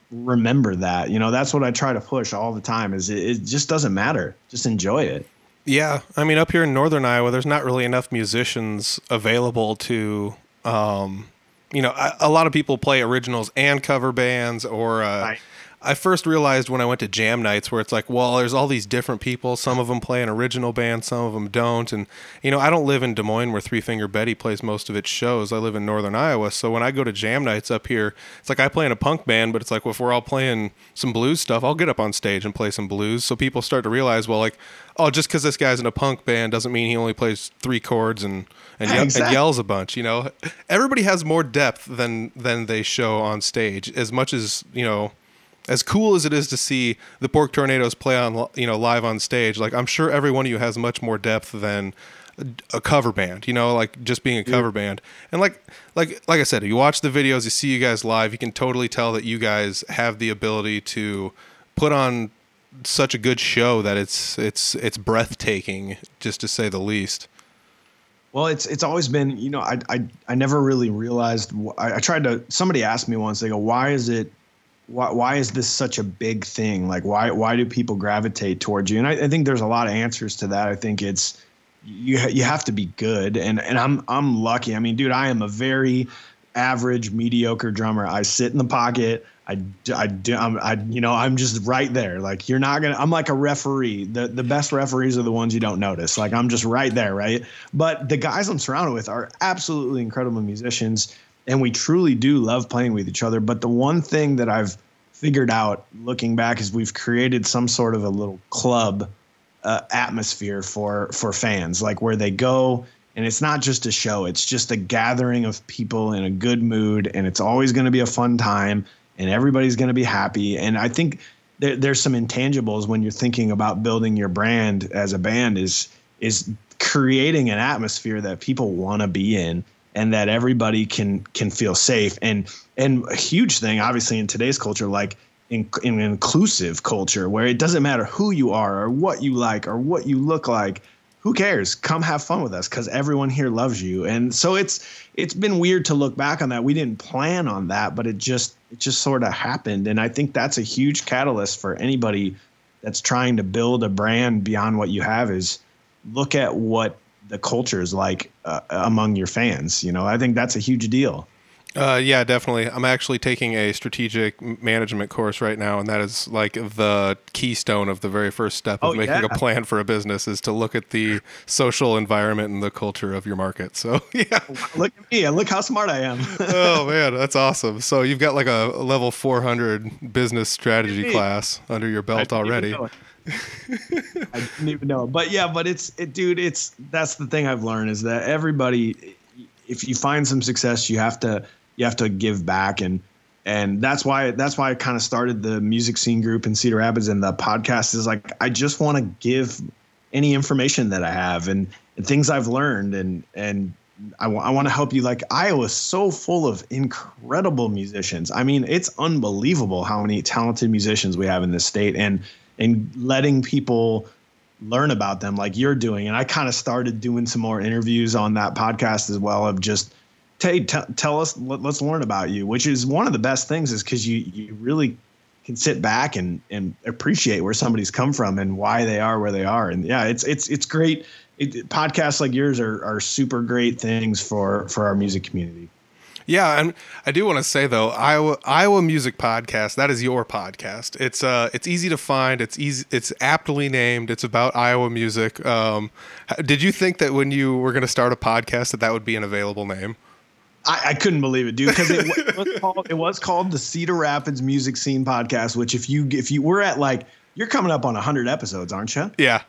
remember that you know that's what i try to push all the time is it, it, just doesn't matter just enjoy it yeah i mean up here in northern iowa there's not really enough musicians available to um, you know a, a, lot of people play originals and cover bands or uh, right. I first realized when I went to jam nights where it's like, well, there's all these different people. Some of them play an original band, some of them don't. And, you know, I don't live in Des Moines where Three Finger Betty plays most of its shows. I live in northern Iowa. So when I go to jam nights up here, it's like I play in a punk band, but it's like, well, if we're all playing some blues stuff, I'll get up on stage and play some blues. So people start to realize, well, like, oh, just because this guy's in a punk band doesn't mean he only plays three chords and, and, ye- exactly. and yells a bunch. You know, everybody has more depth than, than they show on stage as much as, you know, as cool as it is to see the Pork Tornadoes play on you know live on stage, like I'm sure every one of you has much more depth than a cover band, you know, like just being a cover yeah. band. And like like like I said, you watch the videos, you see you guys live, you can totally tell that you guys have the ability to put on such a good show that it's it's it's breathtaking, just to say the least. Well, it's it's always been, you know, I I, I never really realized. I, I tried to. Somebody asked me once. They go, "Why is it why, why is this such a big thing? Like, why why do people gravitate towards you? And I, I think there's a lot of answers to that. I think it's you you have to be good, and and I'm I'm lucky. I mean, dude, I am a very average, mediocre drummer. I sit in the pocket. I, I do I'm I you know I'm just right there like you're not gonna I'm like a referee the the best referees are the ones you don't notice like I'm just right there right but the guys I'm surrounded with are absolutely incredible musicians and we truly do love playing with each other. But the one thing that I've figured out looking back is we've created some sort of a little club uh, atmosphere for for fans, like where they go and it's not just a show; it's just a gathering of people in a good mood, and it's always going to be a fun time, and everybody's going to be happy. And I think there, there's some intangibles when you're thinking about building your brand as a band is is creating an atmosphere that people want to be in and that everybody can can feel safe. And and a huge thing obviously in today's culture like in, in inclusive culture where it doesn't matter who you are or what you like or what you look like who cares? Come have fun with us because everyone here loves you. And so it's it's been weird to look back on that. We didn't plan on that but it just it just sort of happened. And i think that's a huge catalyst for anybody that's trying to build a brand beyond what you have is look at what the cultures like uh, among your fans. You know, I think that's a huge deal. Uh, yeah, definitely. I'm actually taking a strategic management course right now, and that is like the keystone of the very first step of oh, making yeah. a plan for a business is to look at the social environment and the culture of your market. So, yeah. Look at me. Look how smart I am. oh, man. That's awesome. So, you've got like a level 400 business strategy class under your belt already. I didn't even know. But yeah, but it's it, dude. It's that's the thing I've learned is that everybody, if you find some success, you have to you have to give back and and that's why that's why I kind of started the music scene group in Cedar Rapids and the podcast is like I just want to give any information that I have and, and things I've learned and and I, w- I want to help you. Like Iowa's so full of incredible musicians. I mean, it's unbelievable how many talented musicians we have in this state. And and letting people learn about them like you're doing. And I kind of started doing some more interviews on that podcast as well of just, hey, t- tell us, let, us learn about you, which is one of the best things is because you, you really can sit back and, and appreciate where somebody's come from and why they are where they are. And yeah, it's, it's, it's great. It, podcasts like yours are, are super great things for, for our music community. Yeah, and I do want to say though, Iowa Iowa Music Podcast, that is your podcast. It's uh it's easy to find, it's easy it's aptly named. It's about Iowa music. Um did you think that when you were going to start a podcast that that would be an available name? I, I couldn't believe it, dude, because it, it, was called, it was called the Cedar Rapids Music Scene Podcast, which if you if you we're at like you're coming up on 100 episodes, aren't you? Yeah.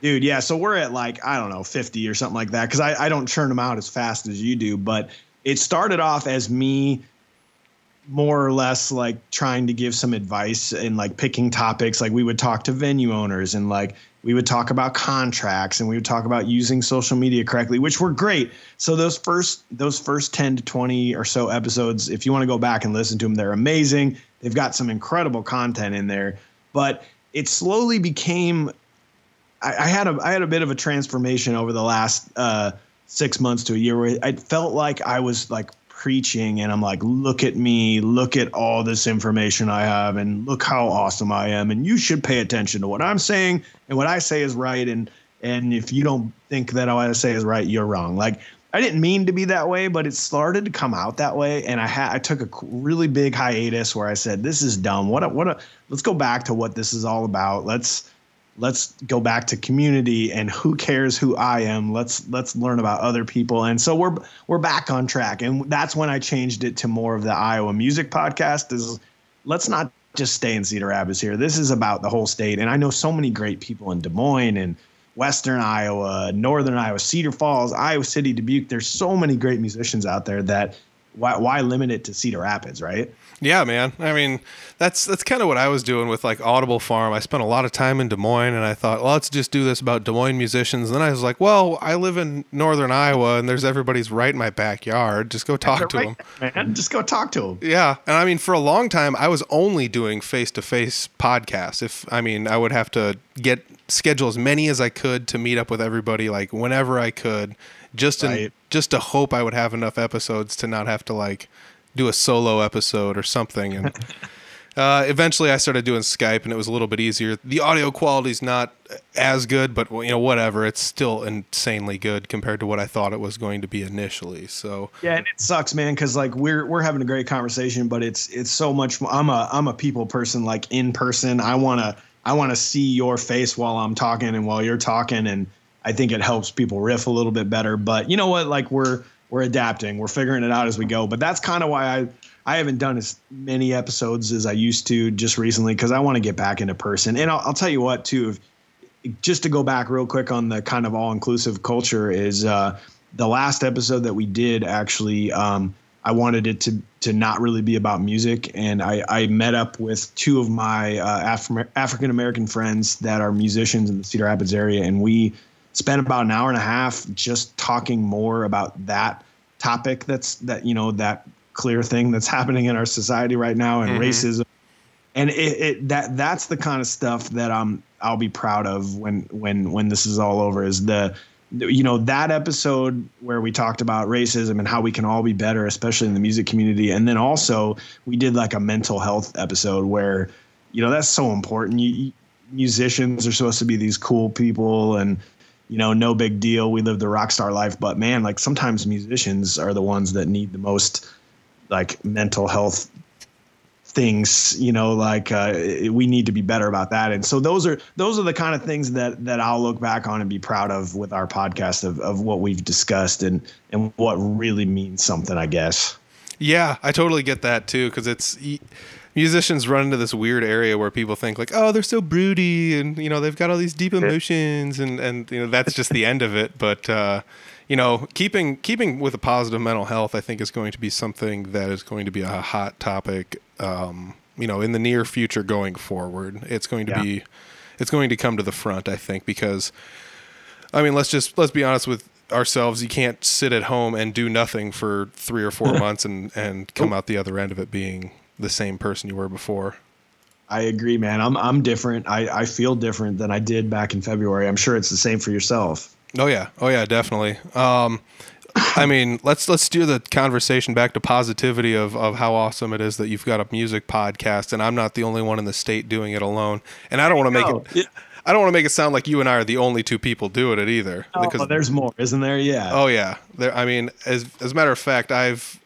Dude, yeah. So we're at like, I don't know, 50 or something like that. Cause I, I don't churn them out as fast as you do. But it started off as me more or less like trying to give some advice and like picking topics. Like we would talk to venue owners and like we would talk about contracts and we would talk about using social media correctly which were great. So those first those first 10 to 20 or so episodes if you want to go back and listen to them they're amazing. They've got some incredible content in there but it slowly became I, I had a I had a bit of a transformation over the last uh, six months to a year where I felt like I was like preaching and I'm like, look at me, look at all this information I have, and look how awesome I am. And you should pay attention to what I'm saying and what I say is right. And and if you don't think that what I say is right, you're wrong. Like I didn't mean to be that way, but it started to come out that way. And I had I took a really big hiatus where I said, this is dumb. What a, what a let's go back to what this is all about. Let's let's go back to community and who cares who I am. Let's let's learn about other people. And so we're we're back on track. And that's when I changed it to more of the Iowa music podcast is let's not just stay in Cedar Rapids here. This is about the whole state. And I know so many great people in Des Moines and Western Iowa, Northern Iowa, Cedar Falls, Iowa City, Dubuque. There's so many great musicians out there that why why limit it to Cedar Rapids, right? Yeah, man. I mean, that's that's kind of what I was doing with like Audible Farm. I spent a lot of time in Des Moines, and I thought, well, let's just do this about Des Moines musicians. And then I was like, well, I live in Northern Iowa, and there's everybody's right in my backyard. Just go talk to right, them, man. Just go talk to them. Yeah, and I mean, for a long time, I was only doing face to face podcasts. If I mean, I would have to get schedule as many as I could to meet up with everybody, like whenever I could just in, Right. just to hope I would have enough episodes to not have to like do a solo episode or something. And uh, eventually, I started doing Skype, and it was a little bit easier. The audio quality's not as good, but you know, whatever. It's still insanely good compared to what I thought it was going to be initially. So Yeah, and it sucks, man, because like we're we're having a great conversation, but it's it's so much. I'm a I'm a people person, like in person. I wanna I wanna see your face while I'm talking and while you're talking, and I think it helps people riff a little bit better. But you know what? Like we're we're adapting, we're figuring it out as we go. But that's kind of why I I haven't done as many episodes as I used to just recently because I want to get back into person. And I'll, I'll tell you what too. If, just to go back real quick on the kind of all inclusive culture is uh, the last episode that we did actually um, I wanted it to to not really be about music and I, I met up with two of my uh, Af- African American friends that are musicians in the Cedar Rapids area and we spent about an hour and a half just talking more about that topic that's that you know that clear thing that's happening in our society right now and mm-hmm. racism. And it, it that that's the kind of stuff that I'm I'll be proud of when when when this is all over is the you know that episode where we talked about racism and how we can all be better especially in the music community. And then also we did like a mental health episode where you know that's so important. You, you- musicians are supposed to be these cool people and you know no big deal. We live the rock star life. But man like sometimes musicians are the ones that need the most like mental health things you know like uh, we need to be better about that. And so those are those are the kind of things that that i'll look back on and be proud of with our podcast of, of what we've discussed and and what really means something i guess. Yeah, I totally get that too because it's musicians run into this weird area where people think like, oh, they're so broody and you know they've got all these deep emotions and and you know that's just the end of it. But uh, you know, keeping keeping with a positive mental health, I think is going to be something that is going to be a hot topic. Um, you know, in the near future going forward, it's going to Yeah. be it's going to come to the front. I think because I mean, let's just let's be honest with ourselves. You can't sit at home and do nothing for three or four months and and come out the other end of it being the same person you were before. i agree man i'm i'm different i i feel different than i did back in february i'm sure it's the same for yourself Oh yeah, oh yeah, definitely. Um, I mean, let's let's steer the conversation back to positivity of of how awesome it is that you've got a music podcast, and I'm not the only one in the state doing it alone. And I don't want to make go. it. I don't want to make it sound like you and I are the only two people doing it either. oh, there's more isn't there yeah Oh yeah, there. I mean, as as a matter of fact, I've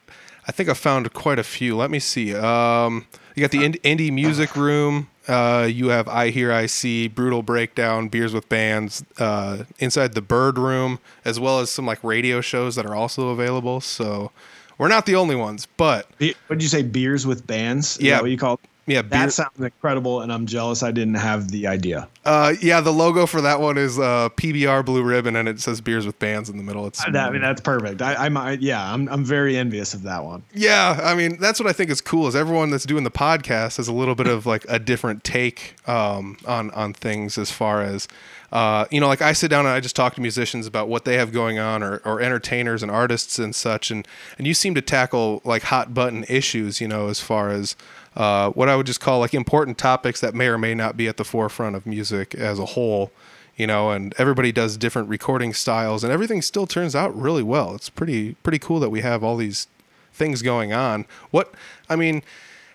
I think I've found quite a few. Let me see. Um, you got the ind- indie music room. Uh, you have I Hear I See, Brutal Breakdown, Beers with Bands. Uh, inside the Bird Room, as well as some like radio shows that are also available. So we're not the only ones, but what did you say beers with bands Is Yeah. what you call Yeah, beer, That sounds incredible, and I'm jealous I didn't have the idea. uh, yeah. The logo for that one is uh, PBR blue ribbon, and it says beers with bands in the middle. It's That- I mean, that's perfect. I, I'm, I, yeah, I'm, I'm very envious of that one. Yeah, I mean that's what I think is cool is everyone that's doing the podcast has a little bit of like a different take um, on on things as far as uh, you know, like I sit down and I just talk to musicians about what they have going on or, or entertainers and artists and such, and and you seem to tackle like hot button issues, you know, as far as uh, what I would just call like important topics that may or may not be at the forefront of music as a whole you know, and everybody does different recording styles, and everything still turns out really well. It's pretty pretty cool that we have all these things going on. What I mean,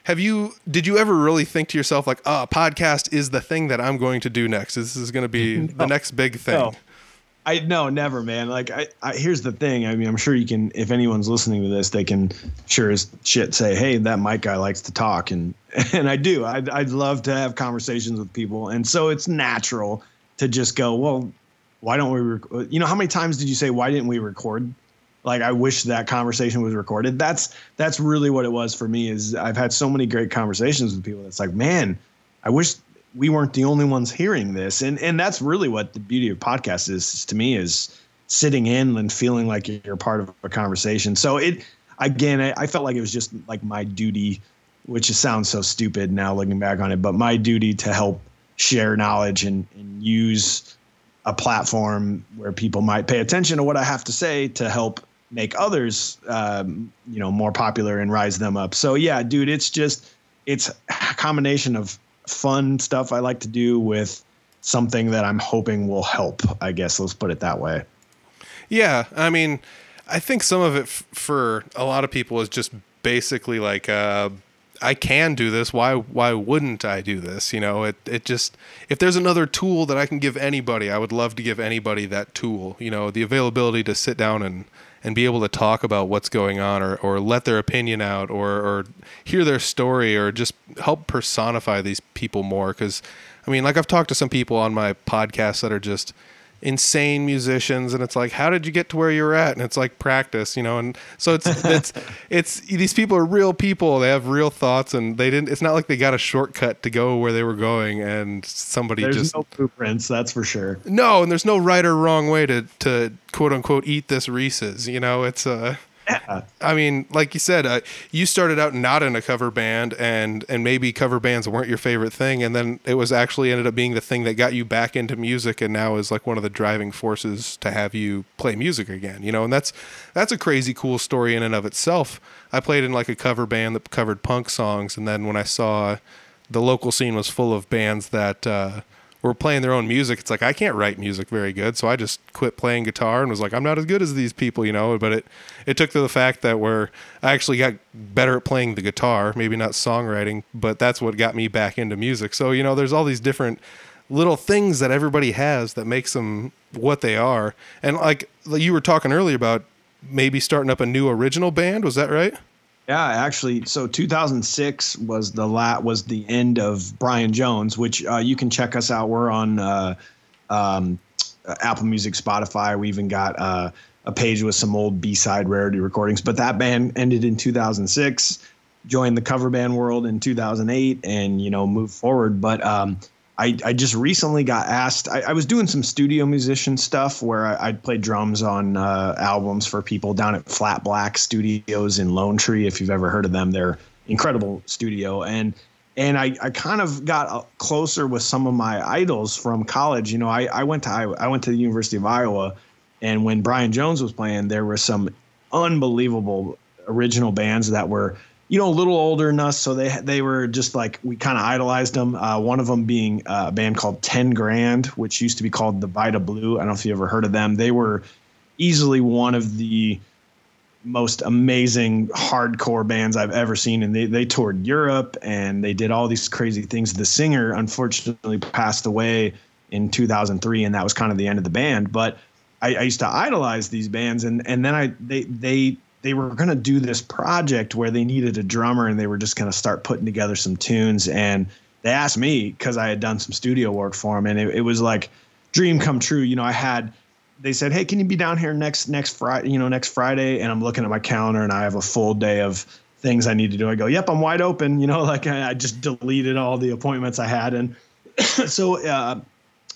have you did you ever really think to yourself like, "Oh, podcast is the thing that I'm going to do next. This is going to be the next big thing." No. I no, never, man. Like, I, I here's the thing. I mean, I'm sure you can. If anyone's listening to this, they can sure as shit say, "Hey, that Mike guy likes to talk," and and I do. I'd, I'd love to have conversations with people, and so it's natural to just go, "Well, why don't we?" Rec-? You know, how many times did you say, "Why didn't we record?" Like, I wish that conversation was recorded. That's that's really what it was for me. Is I've had so many great conversations with people. That's like, man, I wish we weren't the only ones hearing this. And and that's really what the beauty of podcasts is, is to me is sitting in and feeling like you're part of a conversation. So it again I, I felt like it was just like my duty which sounds so stupid now looking back on it but my duty to help share knowledge and, and use a platform where people might pay attention to what i have to say to help make others um, you know more popular and rise them up. So yeah dude it's just it's a combination of fun stuff I like to do with something that I'm hoping will help. I guess let's put it that way. Yeah, I mean, I think some of it f- for a lot of people is just basically like, uh, I can do this. Why? Why wouldn't I do this? You know, it it just if there's another tool that I can give anybody, I would love to give anybody that tool. You know, the availability to sit down and and be able to talk about what's going on or, or let their opinion out or, or hear their story or just help personify these people more. Because i mean like i've talked to some people on my podcast that are just insane musicians and it's like how did you get to where you're at? And it's like practice you know and so it's it's it's these people are real people. They have real thoughts and they didn't it's not like they got a shortcut to go where they were going and somebody There's just no blueprints, that's for sure. no and there's no right or wrong way to to quote unquote eat this reese's you know? It's uh I mean, like you said, uh, you started out not in a cover band, and and maybe cover bands weren't your favorite thing, and then it was actually ended up being the thing that got you back into music, and now is like one of the driving forces to have you play music again. You know, and that's that's a crazy cool story in and of itself. I played in like a cover band that covered punk songs, and then when I saw the local scene was full of bands that. Uh, were playing their own music. It's like I can't write music very good, so I just quit playing guitar and was like, I'm not as good as these people, you know. But it it took to the fact that where I actually got better at playing the guitar, maybe not songwriting, but that's what got me back into music. So you know, there's all these different little things that everybody has that makes them what they are. And like you were talking earlier about maybe starting up a new original band, was that right? Yeah, actually, so 2006 was the lat was the end of Brian Jones, which uh, you can check us out. We're on uh, um, Apple Music, Spotify. We even got uh, a page with some old B-side rarity recordings. But that band ended in 2006. Joined the cover band world in 2008, and you know moved forward. But um, I, I just recently got asked. I, I, was doing some studio musician stuff where I, would play drums on uh, albums for people down at Flat Black Studios in Lone Tree. If you've ever heard of them, they're incredible studio. And and I, I kind of got uh, closer with some of my idols from college. You know, I, I went to I, I went to the University of Iowa, and when Brian Jones was playing, there were some unbelievable original bands that were you know, a little older than us, so they they were just like we kind of idolized them. Uh, one of them being a band called Ten Grand, which used to be called the Vita Blue. I don't know if you ever heard of them. They were easily one of the most amazing hardcore bands I've ever seen, and they they toured Europe and they did all these crazy things. The singer unfortunately passed away in 2003, and that was kind of the end of the band. But I, I used to idolize these bands, and and then I they they they were going to do this project where they needed a drummer and they were just going to start putting together some tunes and they asked me because i had done some studio work for them and it, it, was like dream come true you know i had they said hey can you be down here next next friday you know next friday and i'm looking at my calendar and i have a full day of things I need to do. I go, yep, I'm wide open. You know, like I, I just deleted all the appointments I had. And so uh,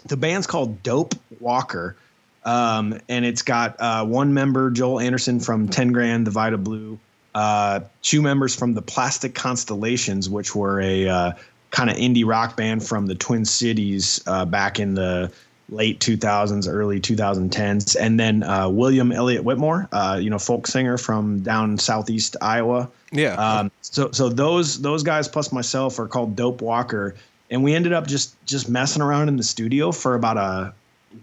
the band's called Dope Walker. Um, and it's got uh, one member, Joel Anderson from 10 Grand, the Vita Blue, uh, two members from the Plastic Constellations, which were a uh, kind of indie rock band from the Twin Cities uh, back in the late 2000s, early 2010s, and then uh, William Elliott Whitmore, uh, you know, folk singer from down southeast Iowa. Yeah. Um, so so those those guys plus myself are called Dope Walker, and we ended up just just messing around in the studio for about a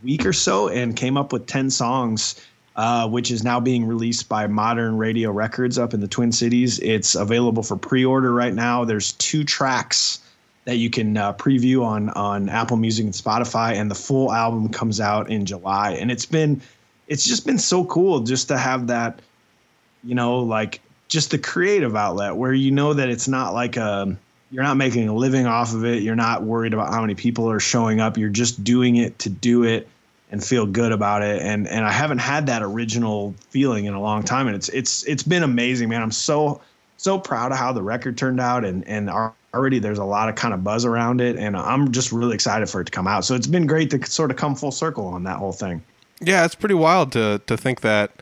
week or so, and came up with ten songs. Uh, which is now being released by Modern Radio Records up in the Twin Cities. It's available for pre-order right now. There's two tracks that you can uh, preview on on Apple Music and Spotify, and the full album comes out in July. And it's been it's just been so cool just to have that, you know, like just the creative outlet where you know that it's not like a you're not making a living off of it. You're not worried about how many people are showing up. You're just doing it to do it and feel good about it. And and I haven't had that original feeling in a long time. And it's it's it's been amazing, man. I'm so so proud of how the record turned out and and already there's a lot of kind of buzz around it and I'm just really excited for it to come out. So it's been great to sort of come full circle on that whole thing. Yeah, it's pretty wild to to think that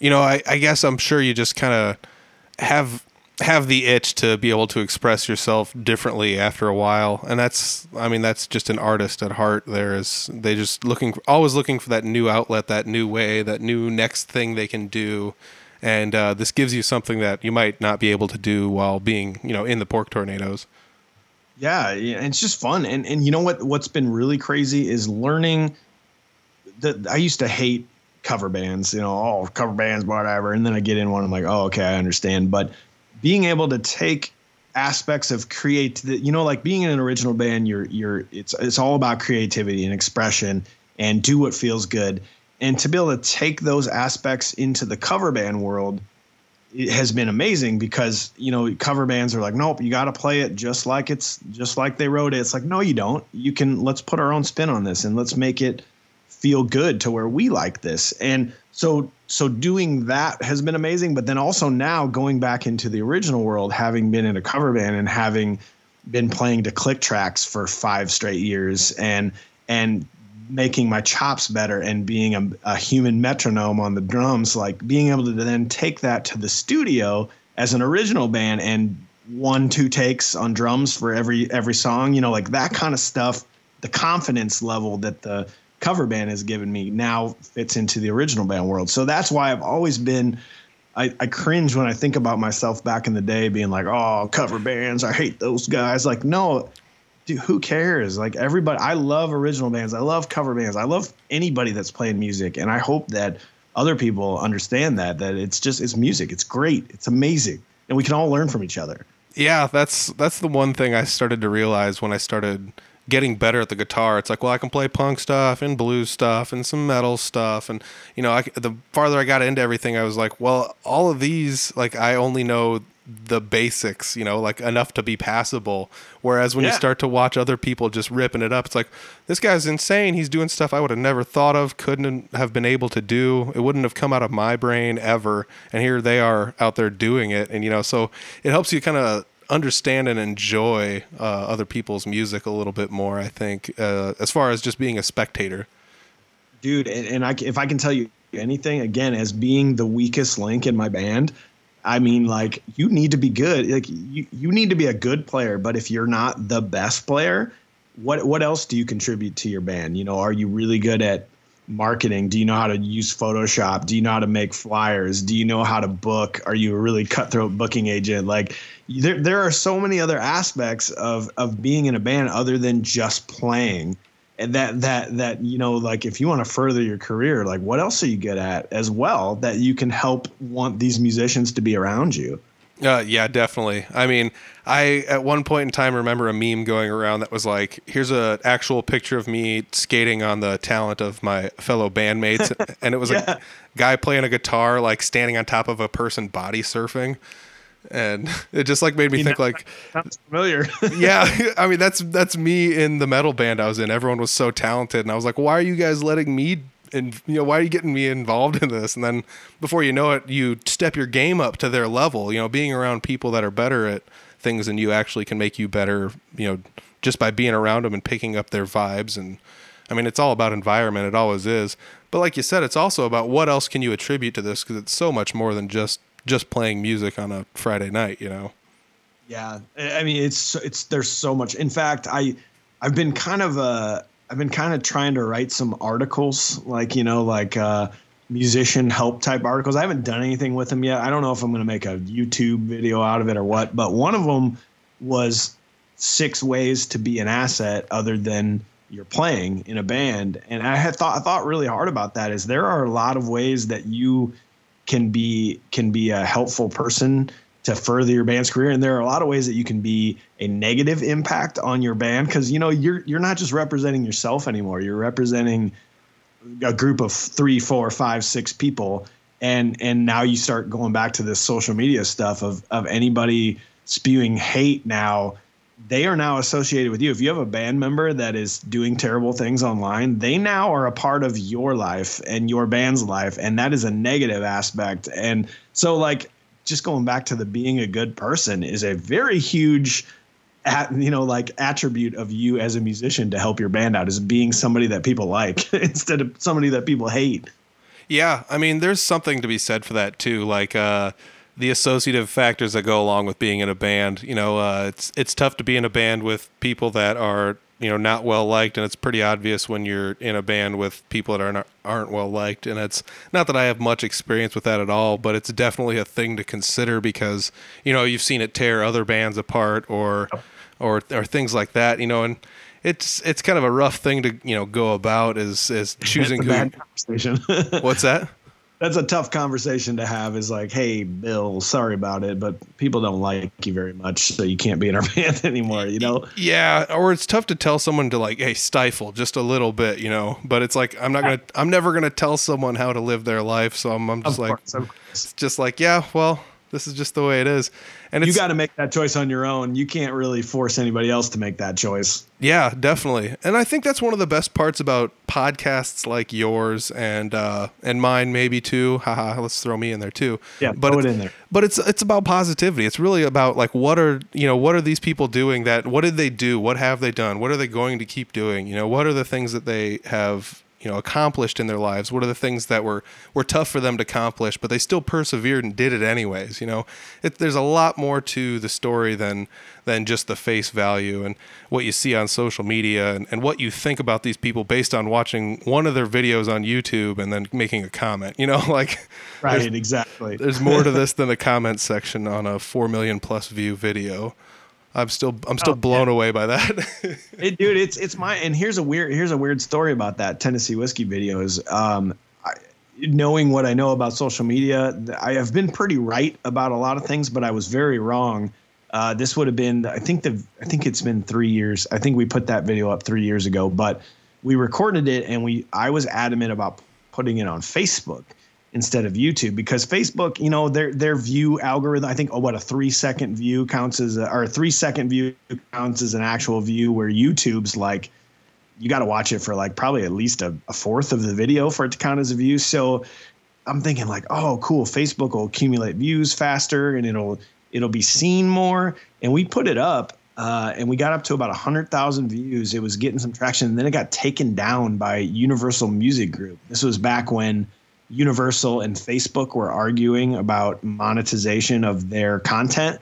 you know, I, I guess I'm sure you just kind of have have the itch to be able to express yourself differently after a while. And that's i mean that's just an artist at heart. There is they just looking always looking for that new outlet that new way that new next thing they can do. And uh, this gives you something that you might not be able to do while being you know in the pork tornadoes. Yeah it's just fun. And and you know what what's been really crazy is learning that i used to hate cover bands you know oh cover bands whatever. And then i get in one i'm like oh okay i understand. But being able to take aspects of create that you know like being in an original band you're you're it's it's all about creativity and expression and do what feels good. And to be able to take those aspects into the cover band world it has been amazing because you know cover bands are like nope you got to play it just like it's just like they wrote it. It's like no you don't. You can let's put our own spin on this and let's make it feel good to where we like this. And so so doing that has been amazing but then also now going back into the original world having been in a cover band and having been playing to click tracks for five straight years and and making my chops better and being a, a human metronome on the drums like being able to then take that to the studio as an original band and one two takes on drums for every every song you know like that kind of stuff the confidence level that the cover band has given me now fits into the original band world. So that's why I've always been. I, I cringe when I think about myself back in the day being like, oh, cover bands, I hate those guys. Like, no, dude, who cares? Like, everybody, I love original bands. I love cover bands. I love anybody that's playing music. And I hope that other people understand that, that it's just, it's music. It's great. It's amazing. And we can all learn from each other. Yeah, that's that's the one thing I started to realize when I started getting better at the guitar. It's like, well, I can play punk stuff and blues stuff and some metal stuff, and you know, I, the farther I got into everything, I was like, well, all of these, like, I only know the basics, you know, like enough to be passable. Whereas when yeah. you start to watch other people just ripping it up, it's like this guy's insane. He's doing stuff I would have never thought of, couldn't have been able to do. It wouldn't have come out of my brain ever. And here they are out there doing it. And you know, so it helps you kind of understand and enjoy uh, other people's music a little bit more. I think, uh, as far as just being a spectator. Dude, and, and I, if I can tell you anything, again, as being the weakest link in my band, I mean, like you need to be good. Like you, you need to be a good player. But if you're not the best player, what what else do you contribute to your band? You know, are you really good at marketing? Do you know how to use Photoshop? Do you know how to make flyers? Do you know how to book? Are you a really cutthroat booking agent? Like there there are so many other aspects of of being in a band other than just playing. And that that that you know like if you want to further your career, like what else are you good at as well that you can help want these musicians to be around you? Uh, yeah, definitely. I mean, I at one point in time remember a meme going around that was like, "Here's an actual picture of me skating on the talent of my fellow bandmates," and it was yeah. a guy playing a guitar, like standing on top of a person body surfing, and it just like made me you think know, like, sounds familiar. yeah, I mean that's that's me in the metal band I was in. Everyone was so talented, and I was like, "Why are you guys letting me and you know why are you getting me involved in this? And then before you know it you step your game up to their level. You know being around people that are better at things than you actually can make you better you know just by being around them and picking up their vibes. And i mean it's all about environment. It always is. But like you said it's also about what else can you attribute to this? Because it's so much more than just just playing music on a friday night you know? Yeah. I mean it's it's there's so much. In fact i i've been kind of uh i've been kind of trying to write some articles like you know like uh musician help type articles. I haven't done anything with them yet. I don't know if i'm going to make a youtube video out of it or what but one of them was six ways to be an asset other than you're playing in a band. And i had thought i thought really hard about that is there are a lot of ways that you can be can be a helpful person to further your band's career and there are a lot of ways that you can be a negative impact on your band because you know you're you're not just representing yourself anymore you're representing a group of three four five six people and and now you start going back to this social media stuff of of anybody spewing hate now they are now associated with you. If you have a band member that is doing terrible things online, they now are a part of your life and your band's life. And that is a negative aspect. And so, like, just going back to the being a good person is a very huge at, you know like attribute of you as a musician to help your band out is being somebody that people like instead of somebody that people hate yeah i mean there's something to be said for that too like uh the associative factors that go along with being in a band. You know, uh, it's it's tough to be in a band with people that are you know not well liked, and it's pretty obvious when you're in a band with people that aren't aren't well liked. And it's not that I have much experience with that at all, but it's definitely a thing to consider because you know you've seen it tear other bands apart or or or things like that. You know, and it's it's kind of a rough thing to you know go about is is choosing who. What's that? that's a tough conversation to have is like hey bill sorry about it but people don't like you very much so you can't be in our band anymore you know? Yeah or it's tough to tell someone to like hey stifle just a little bit you know? But it's like i'm not gonna i'm never gonna tell someone how to live their life so i'm, I'm just of like course, it's just like yeah well this is just the way it is. And you got to make that choice on your own. You can't really force anybody else to make that choice. Yeah, definitely. And I think that's one of the best parts about podcasts like yours and uh, and mine maybe too. Haha, let's throw me in there too. Yeah, but throw it in there. But it's it's about positivity. It's really about like what are you know what are these people doing that what did they do? What have they done? What are they going to keep doing? You know, what are the things that they have you know accomplished in their lives. What are the things that were were tough for them to accomplish but they still persevered and did it anyways you know? It, there's a lot more to the story than than just the face value and what you see on social media and, and what you think about these people based on watching one of their videos on youtube and then making a comment you know? Like right there's, exactly. there's more to this than the comment section on a 4 million plus view video I'm still I'm still oh, blown yeah. away by that. it, dude, it's it's my and here's a weird here's a weird story about that Tennessee whiskey videos. Um, I, knowing what I know about social media, I have been pretty right about a lot of things, but I was very wrong. Uh, this would have been I think the I think it's been three years. I think we put that video up three years ago, but we recorded it and we I was adamant about putting it on Facebook instead of YouTube because Facebook, you know, their their view algorithm, I think oh what a 3 second view counts as a, or a 3 second view counts as an actual view where YouTube's like you got to watch it for like probably at least a, a, fourth of the video for it to count as a view. So I'm thinking like, oh, cool. Facebook will accumulate views faster and it'll it'll be seen more. And we put it up, uh, and we got up to about hundred thousand views. It was getting some traction, and then it got taken down by Universal Music Group. This was back when Universal and Facebook were arguing about monetization of their content,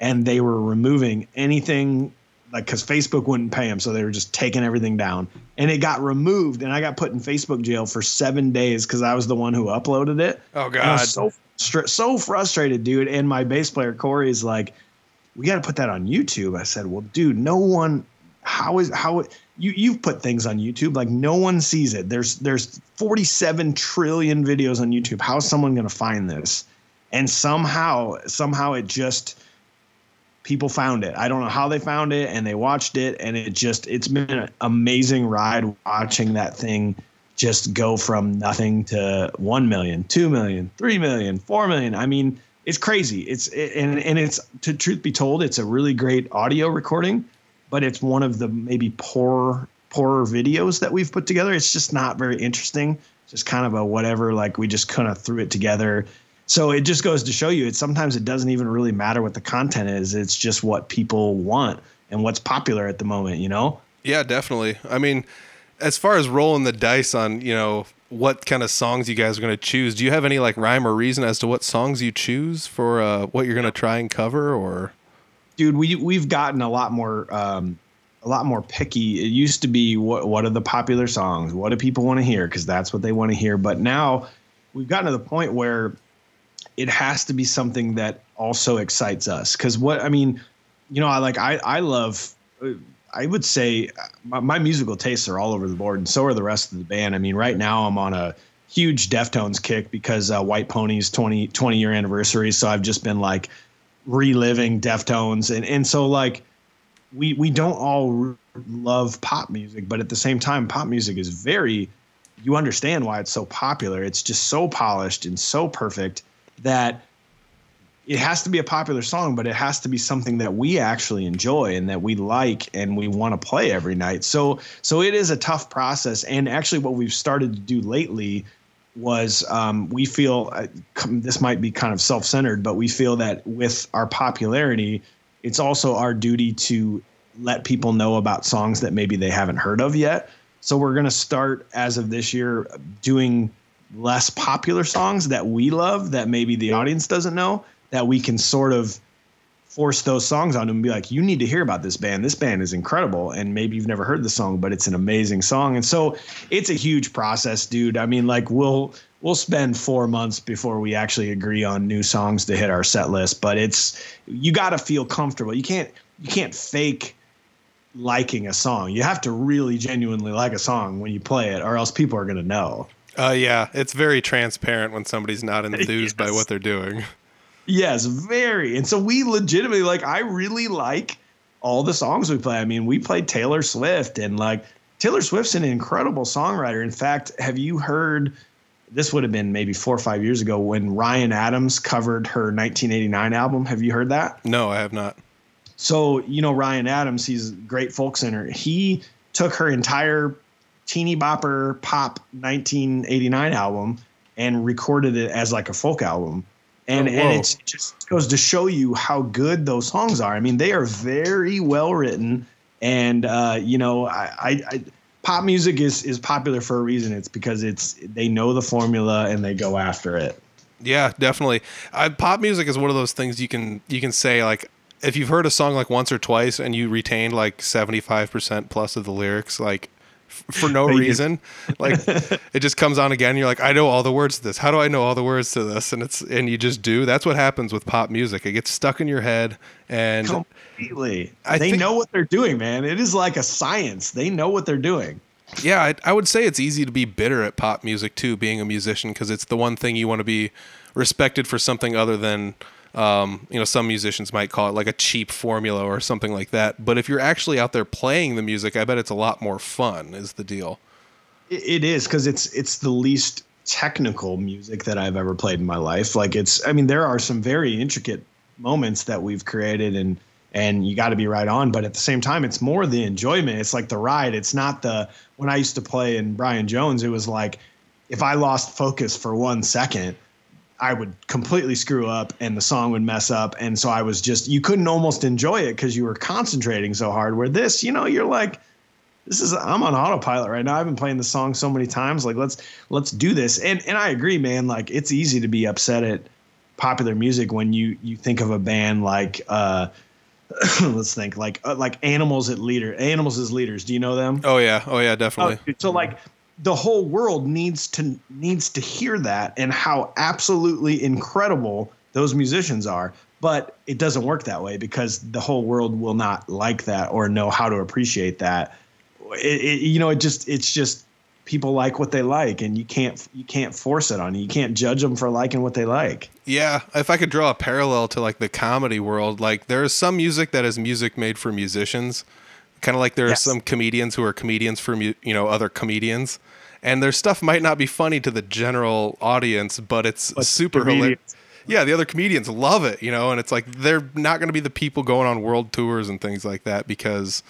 and they were removing anything like because Facebook wouldn't pay them, so they were just taking everything down, and it got removed, and I got put in Facebook jail for seven days because I was the one who uploaded it. Oh God, so so frustrated, dude. And my bass player Corey is like, "We got to put that on YouTube." I said, "Well, dude, no one. How is how?" You you've put things on YouTube like no one sees it. There's there's 47 trillion videos on YouTube. How's someone going to find this? And somehow somehow it just people found it. I don't know how they found it and they watched it and it just it's been an amazing ride watching that thing just go from nothing to 1 million, 2 million, 3 million, 4 million. I mean, it's crazy. It's and and it's to truth be told, it's a really great audio recording but it's one of the maybe poor poorer videos that we've put together. It's just not very interesting just kind of a whatever. Like we just kind of threw it together. So it just goes to show you, it sometimes it doesn't even really matter what the content is. It's just what people want and what's popular at the moment. You know? Yeah, definitely. I mean, as far as rolling the dice on, you know, what kind of songs you guys are going to choose, do you have any like rhyme or reason as to what songs you choose for uh, what you're going to try and cover or? Dude, we, we've gotten a lot more, um, a lot more picky. It used to be what, what are the popular songs? What do people want to hear? Cause that's what they want to hear. But now we've gotten to the point where it has to be something that also excites us. Cause what, I mean, you know, I like, I, I love, I would say my, my, musical tastes are all over the board, and so are the rest of the band. I mean, right now I'm on a huge Deftones kick because uh, White Pony's 20, 20 year anniversary. So I've just been like reliving Deftones, and and so like we we don't all love pop music, but at the same time, pop music is very. You understand why it's so popular. It's just so polished and so perfect that it has to be a popular song, but it has to be something that we actually enjoy and that we like and we want to play every night. So so it is a tough process. And actually, what we've started to do lately was um, we feel uh, this might be kind of self-centered, but we feel that with our popularity, it's also our duty to let people know about songs that maybe they haven't heard of yet. So we're going to start as of this year doing less popular songs that we love that maybe the audience doesn't know that we can sort of force those songs on them and be like, you need to hear about this band. This band is incredible. And maybe you've never heard the song, but it's an amazing song. And so it's a huge process, dude. I mean, like we'll we'll spend four months before we actually agree on new songs to hit our set list. But it's you gotta feel comfortable. You can't you can't fake liking a song. You have to really genuinely like a song when you play it, or else people are gonna know. Uh yeah, it's very transparent when somebody's not enthused yes. by what they're doing. Yes, very. And so we legitimately like I really like all the songs we play. I mean, we played Taylor Swift and like Taylor Swift's an incredible songwriter. In fact, have you heard this would have been maybe 4 or 5 years ago when Ryan Adams covered her 1989 album. Have you heard that? No, I have not. So, you know Ryan Adams, he's a great folk singer. He took her entire teeny bopper pop 1989 album and recorded it as like a folk album and oh, and it just goes to show you how good those songs are. I mean, they are very well written, and uh, you know, I, I, I, pop music is is popular for a reason. It's because it's they know the formula and they go after it. Yeah, definitely. I, pop music is one of those things you can you can say like if you've heard a song like once or twice and you retained like 75% plus of the lyrics like for no reason. like it just comes on again. You're like, I know all the words to this. How do I know all the words to this? And it's and you just do. That's what happens with pop music. It gets stuck in your head, and completely. I they think, know what they're doing, man. It is like a science. They know what they're doing. Yeah, I, I would say it's easy to be bitter at pop music too, being a musician, because it's the one thing you want to be respected for something other than um, you know, some musicians might call it like a cheap formula or something like that. But if you're actually out there playing the music, I bet it's a lot more fun. Is the deal? It is because it's it's the least technical music that I've ever played in my life. Like it's, I mean, there are some very intricate moments that we've created and and you got to be right on but at the same time it's more the enjoyment it's like the ride it's not the when i used to play in brian jones it was like if i lost focus for one second I would completely screw up and the song would mess up. And so I was just, you couldn't almost enjoy it because you were concentrating so hard. Where this, you know, you're like, this is I'm on autopilot right now. I've been playing the song so many times. Like let's let's do this. And and I agree, man. Like it's easy to be upset at popular music when you you think of a band like uh let's think like uh, like animals at leader animals as leaders do you know them oh yeah oh yeah definitely oh, so like the whole world needs to needs to hear that and how absolutely incredible those musicians are. But it doesn't work that way because the whole world will not like that or know how to appreciate that. It, it, you know it just it's just people like what they like and you can't you can't force it on you. You can't judge them for liking what they like. Yeah if i could draw a parallel to like the comedy world like there's some music that is music made for musicians kind of like there yes. are some comedians who are comedians for you know other comedians and their stuff might not be funny to the general audience, but it's but super hilarious. Yeah, the other comedians love it, you know, and it's like they're not going to be the people going on world tours and things like that because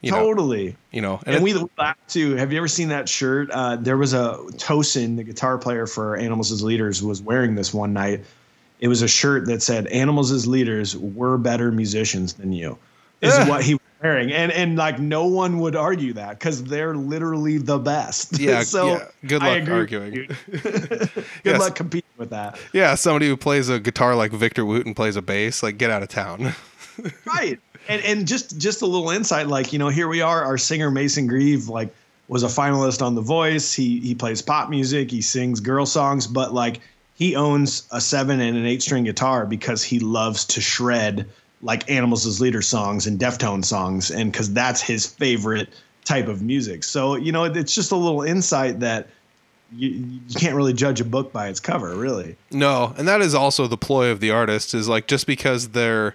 You know, totally. you know, And, it- we laugh too. Have you ever seen that shirt? Uh, there was a Tosin, the guitar player for Animals as Leaders, was wearing this one night. It was a shirt that said "Animals as Leaders were better musicians than you." Is Yeah. what he was wearing, and and like no one would argue that because they're literally the best. yeah, so yeah. Good luck arguing. Good Yes. luck competing with that. Yeah, somebody who plays a guitar like Victor Wooten plays a bass, like get out of town. right and and just just a little insight like you know here we are our singer mason grieve like was a finalist on the voice he he plays pop music he sings girl songs but like he owns a seven and an eight string guitar because he loves to shred like animals as leader songs and deftone songs and because that's his favorite type of music so you know it's just a little insight that you, you can't really judge a book by its cover really No, and that is also the ploy of the artist is like just because they're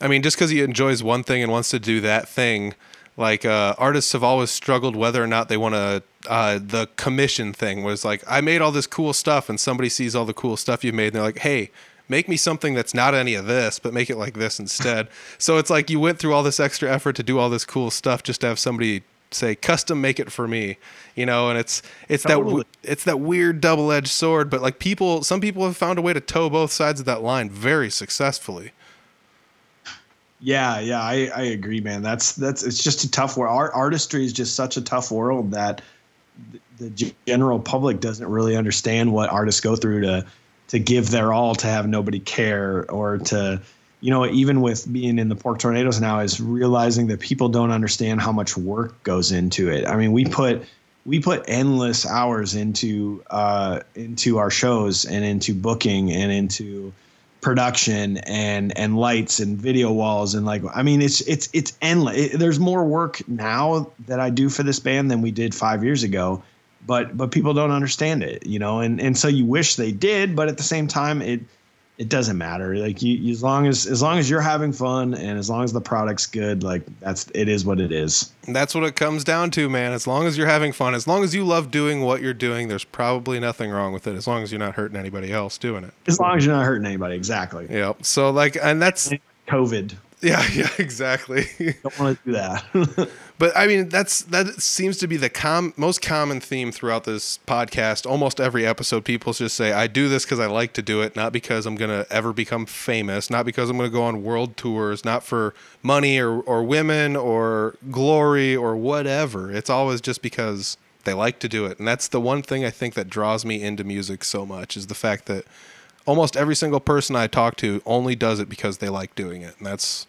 I mean, just because he enjoys one thing and wants to do that thing, like uh, artists have always struggled whether or not they want to. Uh, the commission thing was like, I made all this cool stuff, and somebody sees all the cool stuff you made, and they're like, hey, make me something that's not any of this, but make it like this instead. so it's like you went through all this extra effort to do all this cool stuff just to have somebody say custom make it for me you know and it's it's that Totally. w- it's that weird double-edged sword but like people some people have found a way to toe both sides of that line very successfully Yeah, yeah, I, I agree, man. That's that's it's just a tough world. Art, artistry is just such a tough world that the general public doesn't really understand what artists go through to to give their all to have nobody care or to you know even with being in the pork tornadoes now is realizing that people don't understand how much work goes into it. I mean, we put we put endless hours into uh, into our shows and into booking and into production and and lights and video walls and like I mean it's it's it's endless. It, there's more work now that I do for this band than we did 5 years ago. But but people don't understand it, you know, and and so you wish they did, but at the same time it it doesn't matter. Like you, as long as as long as you're having fun and as long as the product's good, like that's it is what it is. That's what it comes down to man as long as you're having fun as long as you love doing what you're doing there's probably nothing wrong with it as long as you're not hurting anybody else doing it As long as you're not hurting anybody, exactly. yeah so like and that's COVID. yeah yeah exactly Don't want to do that. But I mean, that's that seems to be the com- most common theme throughout this podcast. Almost every episode, people just say, "I do this because I like to do it, not because I'm gonna ever become famous, not because I'm gonna go on world tours, not for money or or women or glory or whatever. It's always just because they like to do it, and that's the one thing I think that draws me into music so much is the fact that almost every single person I talk to only does it because they like doing it, and that's.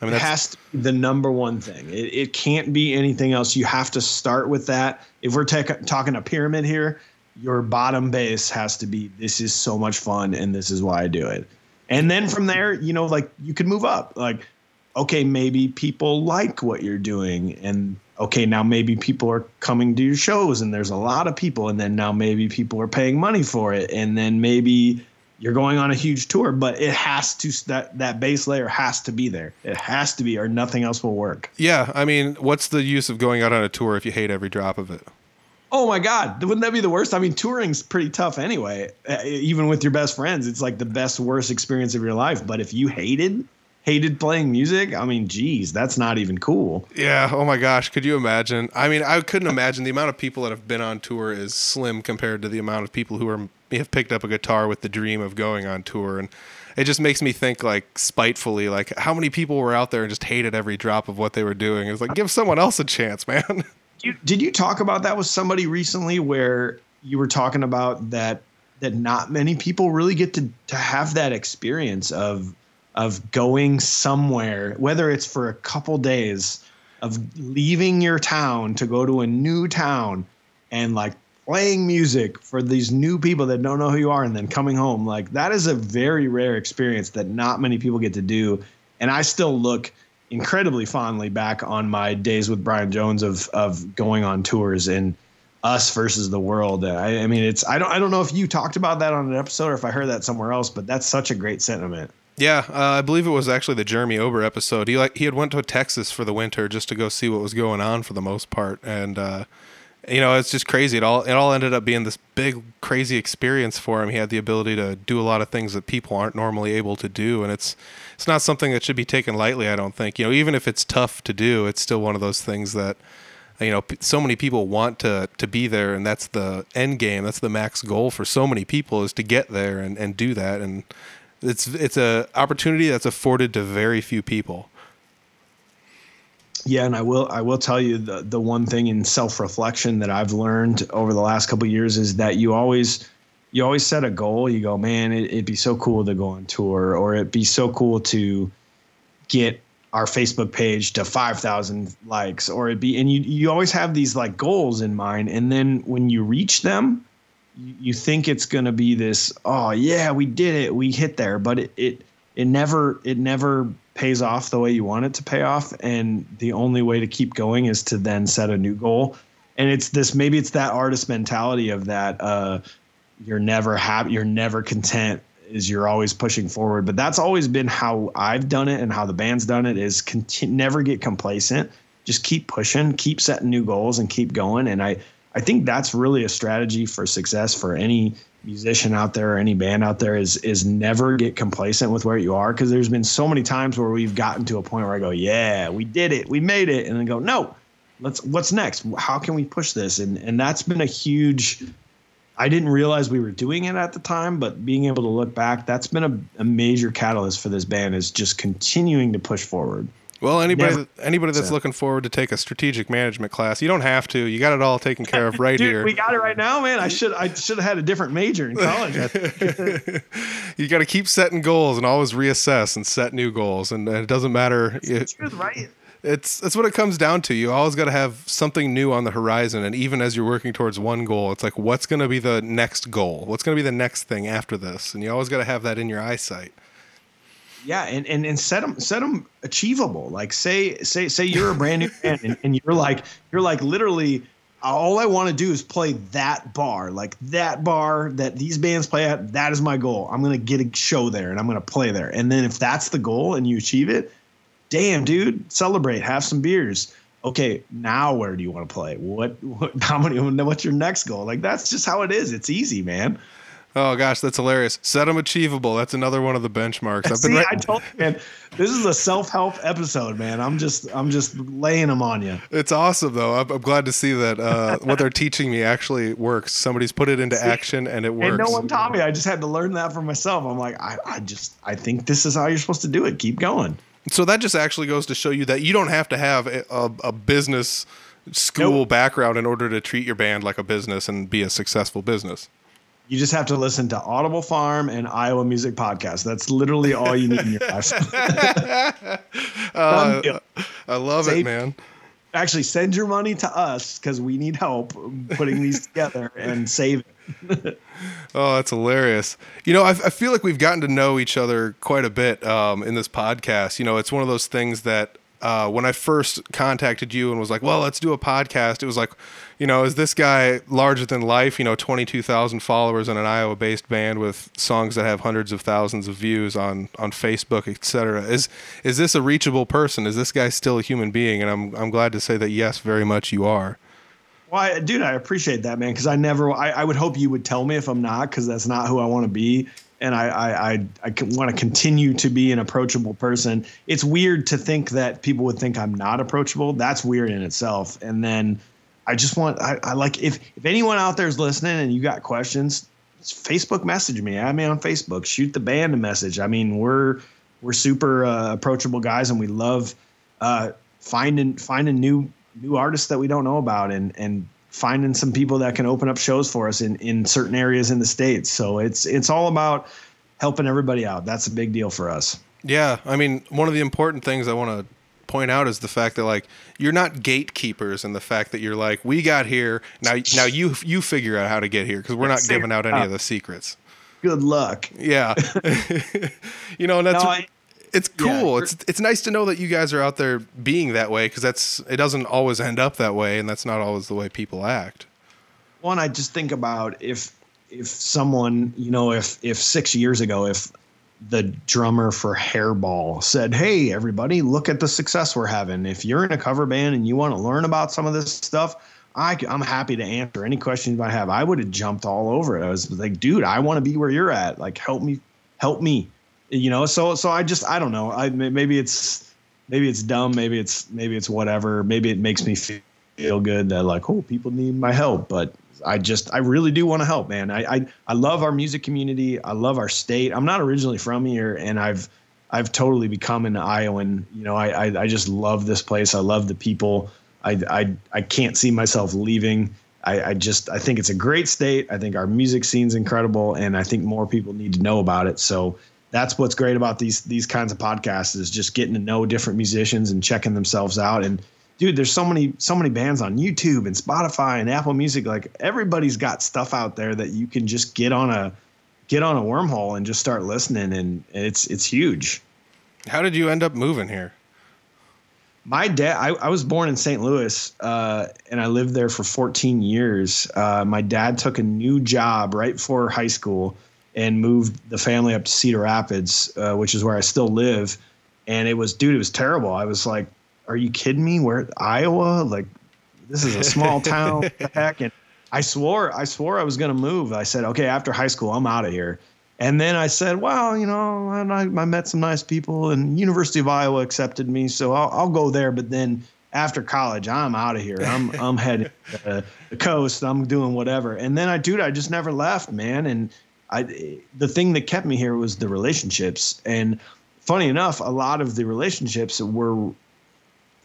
I mean, it has to be the number one thing. It, it can't be anything else. You have to start with that. If we're ta- talking a pyramid here, your bottom base has to be this is so much fun and this is why I do it. And then from there, you know, like you can move up. Like, okay, maybe people like what you're doing. And okay, now maybe people are coming to your shows and there's a lot of people. And then now maybe people are paying money for it. And then maybe you're going on a huge tour, but it has to that that base layer has to be there. It has to be, or nothing else will work. Yeah, I mean, what's the use of going out on a tour if you hate every drop of it? Oh my God, wouldn't that be the worst? I mean, touring's pretty tough anyway. Even with your best friends, it's like the best worst experience of your life. But if you hated hated playing music, I mean, geez, that's not even cool. Yeah, oh my gosh, could you imagine? I mean, I couldn't imagine the amount of people that have been on tour is slim compared to the amount of people who are have picked up a guitar with the dream of going on tour and it just makes me think like spitefully like how many people were out there and just hated every drop of what they were doing. It's like give someone else a chance, man. You, did you talk about that with somebody recently where you were talking about that that not many people really get to to have that experience of of going somewhere, whether it's for a couple days of leaving your town to go to a new town and like playing music for these new people that don't know who you are and then coming home. Like that is a very rare experience that not many people get to do. And I still look incredibly fondly back on my days with Brian Jones of of going on tours and us versus the world. I, I mean, it's I don't I don't know if you talked about that on an episode or if I heard that somewhere else, but that's such a great sentiment. Yeah, uh, I believe it was actually the Jeremy Ober episode. He like he had went to Texas for the winter just to go see what was going on for the most part, and uh, you know, it's just crazy. It all it all ended up being this big crazy experience for him. He had the ability to do a lot of things that people aren't normally able to do, and it's it's not something that should be taken lightly. I don't think. You know, even if it's tough to do, it's still one of those things that you know so many people want to to be there, and that's the end game. That's the max goal for so many people is to get there and and do that. And it's it's a opportunity that's afforded to very few people. Yeah, and I will I will tell you the the one thing in self reflection that I've learned over the last couple years is that you always you always set a goal. You go, man, it, would be so cool to go on tour, or it'd be so cool to get our Facebook page to five thousand likes, or it'd be, and you you always have these like goals in mind, and then when you reach them, you, you think it's gonna be this, oh yeah, we did it, we hit there, but it it it never it never pays off the way you want it to pay off. And the only way to keep going is to then set a new goal. And it's this maybe it's that artist mentality of that uh, you're never happy you're never content is you're always pushing forward. But that's always been how i've done it and how the band's done it is continue, never get complacent. Just keep pushing keep setting new goals and keep going. And i i think that's really a strategy for success for any musician out there or any band out there is is never get complacent with where you are because there's been so many times where we've gotten to a point where I go, yeah, we did it, we made it, and then go, no, let's what's next? How can we push this? And and that's been a huge. I didn't realize we were doing it at the time, but being able to look back, that's been a, a major catalyst for this band is just continuing to push forward. Well, anybody Never. anybody that's so. looking forward to take a strategic management class, you don't have to. You got it all taken care of right Dude, here. We got it right now, man. I should I should have had a different major in college. you got to keep setting goals and always reassess and set new goals, and it doesn't matter. It's it, truth, right? It's that's what it comes down to. You always got to have something new on the horizon, and even as you're working towards one goal, it's like what's going to be the next goal? What's going to be the next thing after this? And you always got to have that in your eyesight yeah and, and and set them set them achievable like say say say you're a brand new band and, and you're like you're like literally all I want to do is play that bar, like that bar that these bands play at. That is my goal. I'm gonna get a show there and I'm gonna play there. And then if that's the goal and you achieve it, damn, dude, celebrate, have some beers. Okay, now where do you want to play? What, what how many? What's your next goal? Like that's just how it is. It's easy, man. Oh gosh, that's hilarious. Set them achievable. That's another one of the benchmarks. I've been See, right- I told you, man, this is a self-help episode, man. I'm just I'm just laying them on you. It's awesome though. I'm, I'm glad to see that uh, what they're teaching me actually works. Somebody's put it into See, action and it works. And no one taught me. I just had to learn that for myself. I'm like, I, I just I think this is how you're supposed to do it. Keep going. So that just actually goes to show you that you don't have to have a, a, a business school nope. background in order to treat your band like a business and be a successful business. You just have to listen to Audible Farm and Iowa Music Podcast. That's literally all you need in your life. uh, I love Save, it, man. Actually, send your money to us because we need help putting these together and save it. oh, that's hilarious. You know, I, I, feel like we've gotten to know each other quite a bit um, in this podcast. You know, it's one of those things that uh, when I first contacted you and was like, well, let's do a podcast, it was like, you know, is this guy larger than life? You know, 22,000 followers in an Iowa based band with songs that have hundreds of thousands of views on, on Facebook, etc. Is, is this a reachable person? Is this guy still a human being? And I'm, I'm glad to say that yes, very much you are. Well, I, dude, I appreciate that, man. Cause I never, I, I would hope you would tell me if I'm not, cause that's not who I want to be and I I I, I want to continue to be an approachable person. It's weird to think that people would think I'm not approachable. That's weird in itself. And then I just want I, I like if if anyone out there is listening and you got questions, Facebook message me. Add me on Facebook. Shoot the band a message. I mean, we're we're super uh, approachable guys, and we love uh, finding finding new new artists that we don't know about, and and finding some people that can open up shows for us in, in certain areas in the states. So it's it's all about helping everybody out. That's a big deal for us. Yeah, I mean, one of the important things I want to point out is the fact that like you're not gatekeepers and the fact that you're like we got here now now you you figure out how to get here because we're not giving out any of the secrets. Good luck. Yeah, you know, and that's no, I, it's cool. Yeah, it's it's nice to know that you guys are out there being that way because that's it doesn't always end up that way, and that's not always the way people act. One, I just think about if if someone you know if if six years ago if the drummer for Hairball said, "Hey, everybody, look at the success we're having. If you're in a cover band and you want to learn about some of this stuff." I, I'm happy to answer any questions you might have. I would have jumped all over it. I was like, dude, I want to be where you're at. Like, help me, help me. You know, so so I just I don't know. I maybe it's maybe it's dumb. Maybe it's maybe it's whatever. Maybe it makes me feel good that like, oh, people need my help. But I just I really do want to help, man. I, I I love our music community. I love our state. I'm not originally from here, and I've I've totally become an Iowan. You know, I, I, I just love this place. I love the people. I, I, I can't see myself leaving. I, I just I think it's a great state. I think our music scene's incredible, and I think more people need to know about it. So that's what's great about these these kinds of podcasts is just getting to know different musicians and checking themselves out. And dude, there's so many so many bands on YouTube and Spotify and Apple Music. Like everybody's got stuff out there that you can just get on a get on a wormhole and just start listening, and it's it's huge. How did you end up moving here? My dad, I, I was born in St. Louis, uh, and I lived there for 14 years. Uh, my dad took a new job right before high school and moved the family up to Cedar Rapids, uh, which is where I still live. And it was, dude, it was terrible. I was like, "Are you kidding me? Where Iowa? Like, this is a small town. heck?" And I swore, I swore I was going to move. I said, okay, after high school, I'm out of here. And then I said, well, you know, I, I met some nice people, and University of Iowa accepted me, so I'll, I'll go there. But then after college, I'm out of here. I'm I'm heading to the coast. I'm doing whatever. And then I, dude, I just never left, man. And I, the thing that kept me here was the relationships. And funny enough, a lot of the relationships were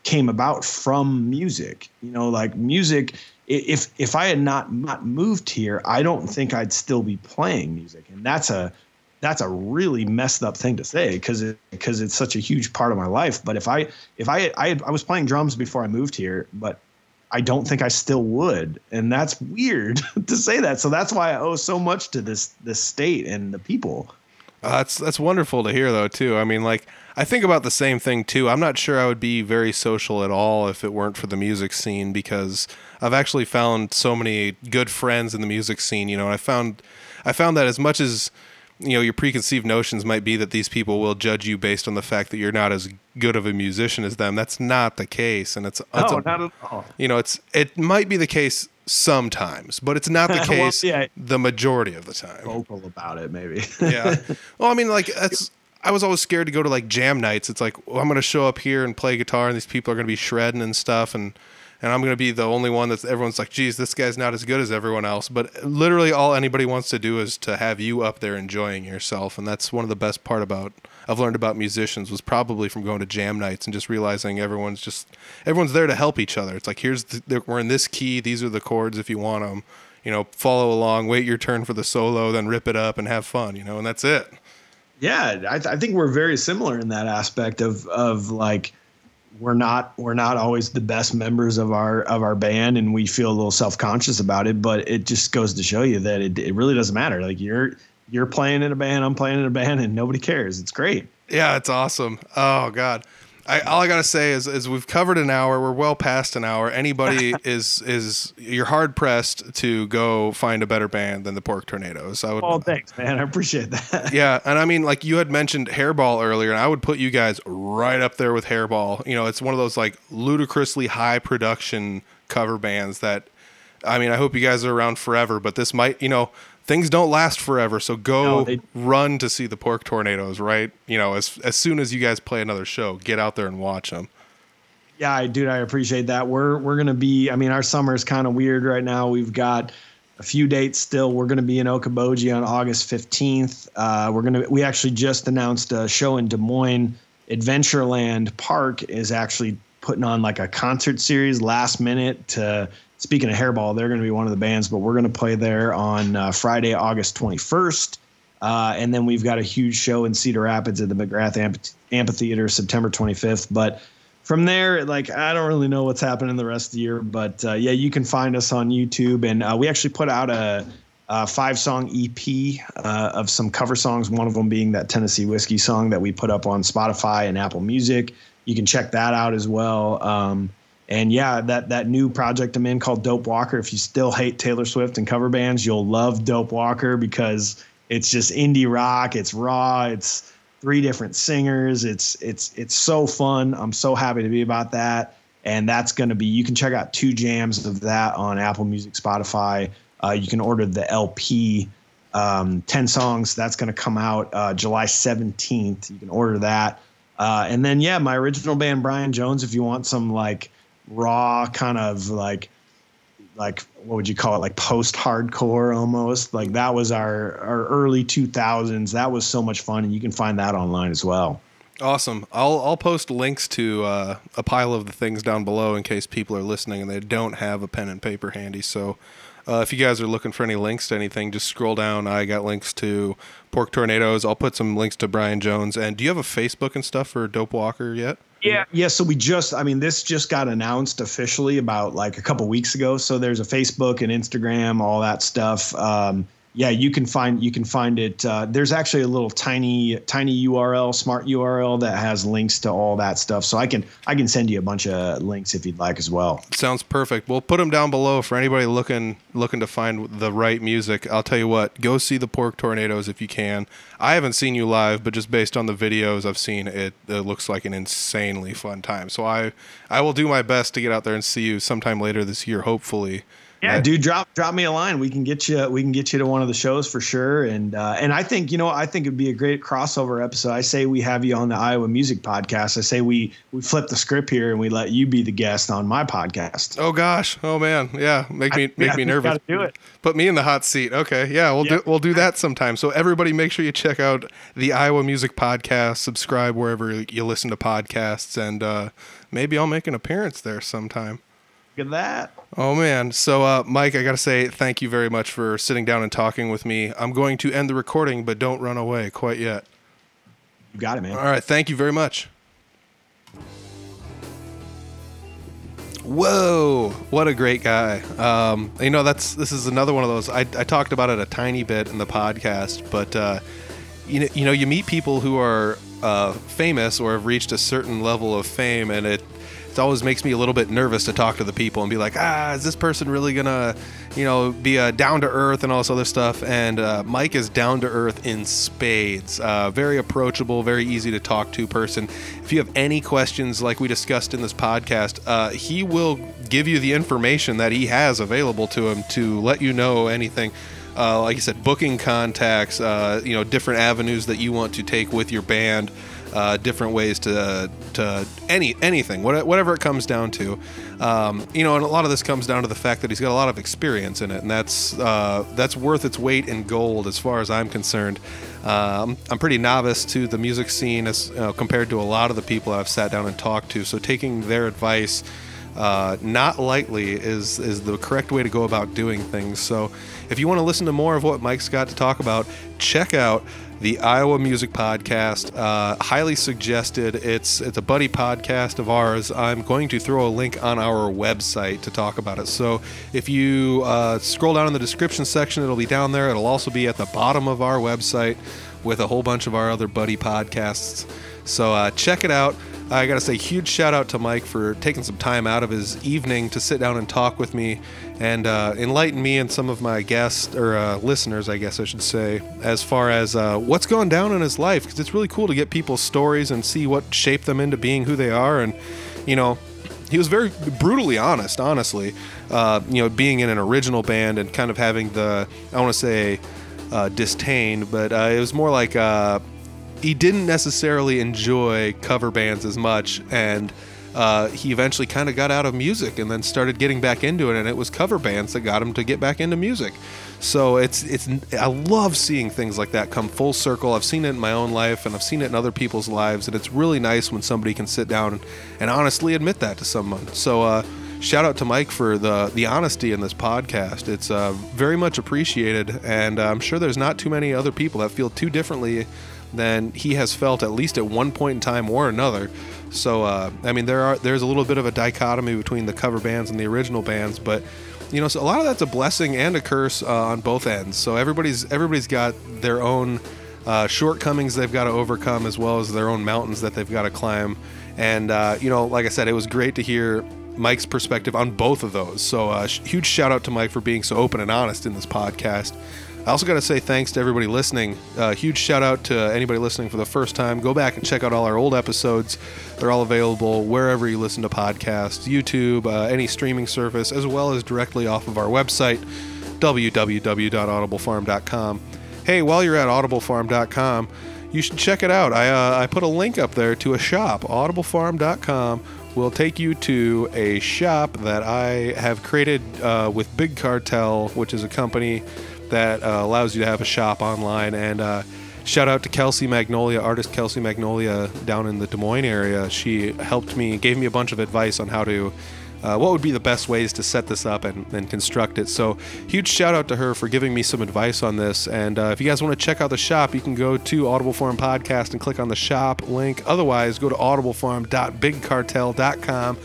came about from music. You know, like music if if I had not not moved here, I don't think I'd still be playing music, and that's a that's a really messed up thing to say because it, because it's such a huge part of my life. But if I if I I, I was playing drums before I moved here, but I don't think I still would, and that's weird to say that. So that's why I owe so much to this this state and the people. Uh, that's that's wonderful to hear though too. I mean, like I think about the same thing too. I'm not sure I would be very social at all if it weren't for the music scene because I've actually found so many good friends in the music scene. You know, I found I found that as much as you know your preconceived notions might be that these people will judge you based on the fact that you're not as good of a musician as them. That's not the case, and it's, it's no, a, not at all. You know, it's it might be the case sometimes, but it's not the case well, yeah. the majority of the time. Vocal about it, maybe. yeah. Well, I mean, like that's I was always scared to go to like jam nights. It's like well, I'm going to show up here and play guitar, and these people are going to be shredding and stuff, and and I'm going to be the only one that's everyone's like, geez, this guy's not as good as everyone else. But literally, all anybody wants to do is to have you up there enjoying yourself, and that's one of the best part about I've learned about musicians was probably from going to jam nights and just realizing everyone's just everyone's there to help each other. It's like here's the, we're in this key, these are the chords if you want them. You know, follow along, wait your turn for the solo, then rip it up and have fun. You know, and that's it. Yeah, I, th- I think we're very similar in that aspect of of like we're not we're not always the best members of our of our band and we feel a little self-conscious about it but it just goes to show you that it, it really doesn't matter. Like you're you're playing in a band i'm playing in a band and nobody cares. It's great. Yeah it's awesome. Oh god I, all I gotta say is, is we've covered an hour. We're well past an hour. Anybody is is you're hard pressed to go find a better band than the Pork Tornadoes. I would. Oh, thanks, man. I appreciate that. Yeah, and I mean, like you had mentioned Hairball earlier, and I would put you guys right up there with Hairball. You know, it's one of those like ludicrously high production cover bands that. I mean, I hope you guys are around forever, but this might, you know, things don't last forever. So go no, they, run to see the pork tornadoes, right? You know, as as soon as you guys play another show, get out there and watch them. Yeah, I dude, I appreciate that. We're we're gonna be. I mean, our summer is kind of weird right now. We've got a few dates still. We're gonna be in Okoboji on August fifteenth. Uh, we're gonna. We actually just announced a show in Des Moines. Adventureland Park is actually putting on like a concert series last minute to speaking of Hairball, they're going to be one of the bands, but we're going to play there on uh, Friday, August 21st. Uh, and then we've got a huge show in Cedar Rapids at the McGrath Amph- Amphitheater September 25th. But from there, like I don't really know what's happening the rest of the year, but uh, yeah, you can find us on YouTube, and uh, we actually put out a, a five-song EP uh, of some cover songs. One of them being that Tennessee whiskey song that we put up on Spotify and Apple Music. You can check that out as well. Um, and yeah, that that new project I'm in called Dope Walker. If you still hate Taylor Swift and cover bands, you'll love Dope Walker because it's just indie rock. It's raw. It's three different singers. It's it's it's so fun. I'm so happy to be about that. and that's going to be you can check out two jams of that on Apple Music, Spotify. Uh, you can order the LP, um, ten songs. That's going to come out uh, July seventeenth. You can order that, uh, and then yeah, my original band Brian Jones. If you want some like raw kind of like like what would you call it like post hardcore almost like that was our our early 2000s that was so much fun and you can find that online as well Awesome. I'll I'll post links to uh, a pile of the things down below in case people are listening and they don't have a pen and paper handy. So uh, if you guys are looking for any links to anything, just scroll down. I got links to Pork Tornadoes. I'll put some links to Brian Jones. And do you have a Facebook and stuff for Dope Walker yet? Yeah, yeah. So we just, I mean, this just got announced officially about like a couple weeks ago. So there's a Facebook and Instagram, all that stuff. Um, yeah, you can find you can find it. Uh, there's actually a little tiny tiny URL, smart URL that has links to all that stuff. So I can I can send you a bunch of links if you'd like as well. Sounds perfect. We'll put them down below for anybody looking looking to find the right music. I'll tell you what, go see the Pork Tornadoes if you can. I haven't seen you live, but just based on the videos I've seen, it, it looks like an insanely fun time. So I I will do my best to get out there and see you sometime later this year, hopefully. Yeah, dude, drop drop me a line. We can get you we can get you to one of the shows for sure. And uh, and I think you know I think it'd be a great crossover episode. I say we have you on the Iowa Music Podcast. I say we we flip the script here and we let you be the guest on my podcast. Oh gosh, oh man, yeah, make me I- make yeah, me nervous. do it. Put me in the hot seat. Okay, yeah, we'll Yeah. do we'll do that sometime. So everybody, make sure you check out the Iowa Music Podcast. Subscribe wherever you listen to podcasts, and uh, maybe I'll make an appearance there sometime. Look at that. Oh man. So uh, Mike, I gotta say thank you very much for sitting down and talking with me. I'm going to end the recording, but don't run away quite yet. You got it, man. All right, thank you very much. Whoa, what a great guy. Um, you know, that's this is another one of those. I, I talked about it a tiny bit in the podcast, but uh, you know, you know, you meet people who are uh, famous or have reached a certain level of fame, and it it always makes me a little bit nervous to talk to the people and be like, ah, is this person really gonna, you know, be uh, down to earth and all this other stuff? And uh, Mike is down to earth in spades. Uh, very approachable, very easy to talk to person. If you have any questions, like we discussed in this podcast, uh, he will give you the information that he has available to him to let you know anything. Uh, like I said, booking contacts, uh, you know, different avenues that you want to take with your band uh, different ways to to any anything, whatever it comes down to. Um, you know, and a lot of this comes down to the fact that he's got a lot of experience in it, and that's uh, that's worth its weight in gold as far as I'm concerned. Um, I'm pretty novice to the music scene as you know, compared to a lot of the people I've sat down and talked to. So taking their advice uh, not lightly is is the correct way to go about doing things. So, if you want to listen to more of what Mike's got to talk about, check out the Iowa Music Podcast. Uh, highly suggested. It's it's a buddy podcast of ours. I'm going to throw a link on our website to talk about it. So, if you uh, scroll down in the description section, it'll be down there. It'll also be at the bottom of our website with a whole bunch of our other buddy podcasts. So uh, check it out. I got to say, huge shout out to Mike for taking some time out of his evening to sit down and talk with me and uh, enlighten me and some of my guests or uh, listeners, I guess I should say, as far as uh, what's gone down in his life. Because it's really cool to get people's stories and see what shaped them into being who they are. And, you know, he was very brutally honest, honestly. Uh, you know, being in an original band and kind of having the, I want to say, uh, disdain, but uh, it was more like he didn't necessarily enjoy cover bands as much, and uh, he eventually kind of got out of music and then started getting back into it, and it was cover bands that got him to get back into music. So it's it's I love seeing things like that come full circle. I've seen it in my own life, and I've seen it in other people's lives, and it's really nice when somebody can sit down and, honestly admit that to someone. So. Uh, shout out to Mike for the the honesty in this podcast. It's uh, very much appreciated, and uh, I'm sure there's not too many other people that feel too differently than he has felt at least at one point in time or another. So uh, I mean, there are there's a little bit of a dichotomy between the cover bands and the original bands, but you know, so a lot of that's a blessing and a curse uh, on both ends. So everybody's everybody's got their own uh, shortcomings they've got to overcome, as well as their own mountains that they've got to climb. And uh, you know, like I said, it was great to hear Mike's perspective on both of those. So uh, huge shout out to Mike for being so open and honest in this podcast. I also got to say thanks to everybody listening. Uh, huge shout out to anybody listening for the first time. Go back and check out all our old episodes. They're all available wherever you listen to podcasts, YouTube, uh, any streaming service, as well as directly off of our website, www.audiblefarm.com. Hey, while you're at audiblefarm.com, you should check it out. I, uh, I put a link up there to a shop, audiblefarm.com will take you to a shop that I have created uh, with Big Cartel, which is a company that uh, allows you to have a shop online. And uh, shout out to Kelsey Magnolia, artist Kelsey Magnolia down in the Des Moines area. She helped me, gave me a bunch of advice on how to. Uh, what would be the best ways to set this up and, and, construct it? So, huge shout out to her for giving me some advice on this. And uh, if you guys want to check out the shop, you can go to Audible Farm Podcast and click on the shop link. Otherwise, go to audiblefarm.bigcartel.com.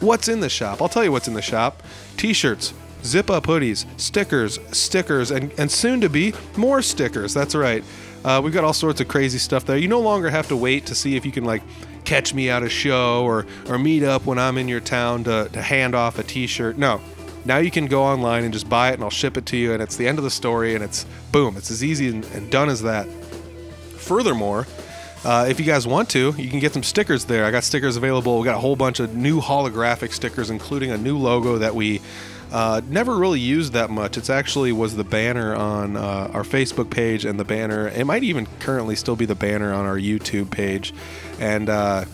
What's in the shop? I'll tell you what's in the shop t shirts, zip up hoodies, stickers, stickers, and, and soon to be more stickers. That's right. Uh, we've got all sorts of crazy stuff there. You no longer have to wait to see if you can like catch me at a show or or meet up when I'm in your town to, to hand off a T-shirt. No, now you can go online and just buy it, and I'll ship it to you, and it's the end of the story, and it's boom, it's as easy and, and done as that. Furthermore. Uh, if you guys want to, you can get some stickers there. I got stickers available. We got a whole bunch of new holographic stickers, including a new logo that we uh, never really used that much. It's actually was the banner on uh, our Facebook page and the banner. It might even currently still be the banner on our YouTube page, and uh,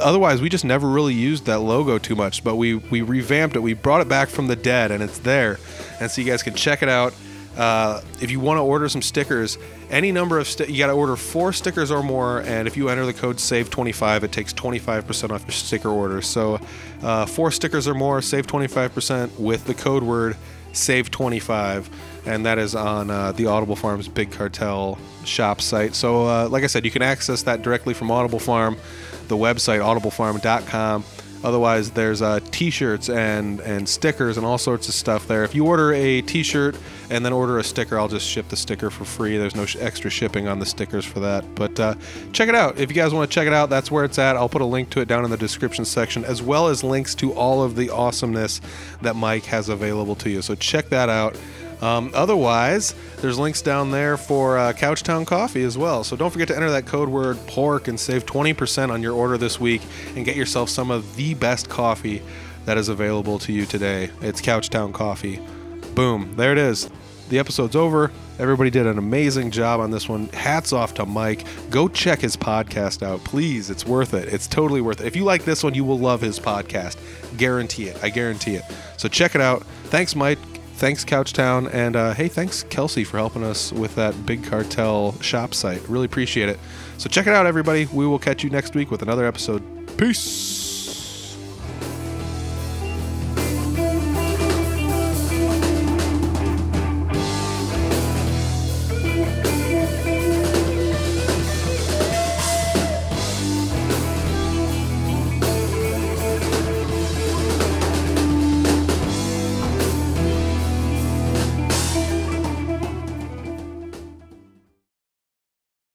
otherwise we just never really used that logo too much. But we we revamped it. We brought it back from the dead, and it's there, and so you guys can check it out. Uh, if you want to order some stickers, any number of sti- you got to order four stickers or more, and if you enter the code SAVE25, it takes 25% off your sticker order. So, uh, four stickers or more, save 25% with the code word SAVE25, and that is on uh, the Audible Farms Big Cartel shop site. So, uh, like I said, you can access that directly from Audible Farm, the website audiblefarm.com. Otherwise, there's uh, T-shirts and and stickers and all sorts of stuff there. If you order a T-shirt and then order a sticker, I'll just ship the sticker for free. There's no sh- extra shipping on the stickers for that. But uh, check it out if you guys want to check it out. That's where it's at. I'll put a link to it down in the description section, as well as links to all of the awesomeness that Mike has available to you. So check that out. Um, otherwise, there's links down there for uh, Couchtown Coffee as well. So don't forget to enter that code word pork and save 20% on your order this week and get yourself some of the best coffee that is available to you today. It's Couchtown Coffee. Boom, there it is. The episode's over. Everybody did an amazing job on this one. Hats off to Mike. Go check his podcast out, please. It's worth it. It's totally worth it. If you like this one, you will love his podcast. Guarantee it. I guarantee it. So check it out. Thanks, Mike thanks Couchtown, and uh, hey, thanks Kelsey for helping us with that Big Cartel shop site. Really appreciate it. So check it out, everybody. We will catch you next week with another episode. Peace.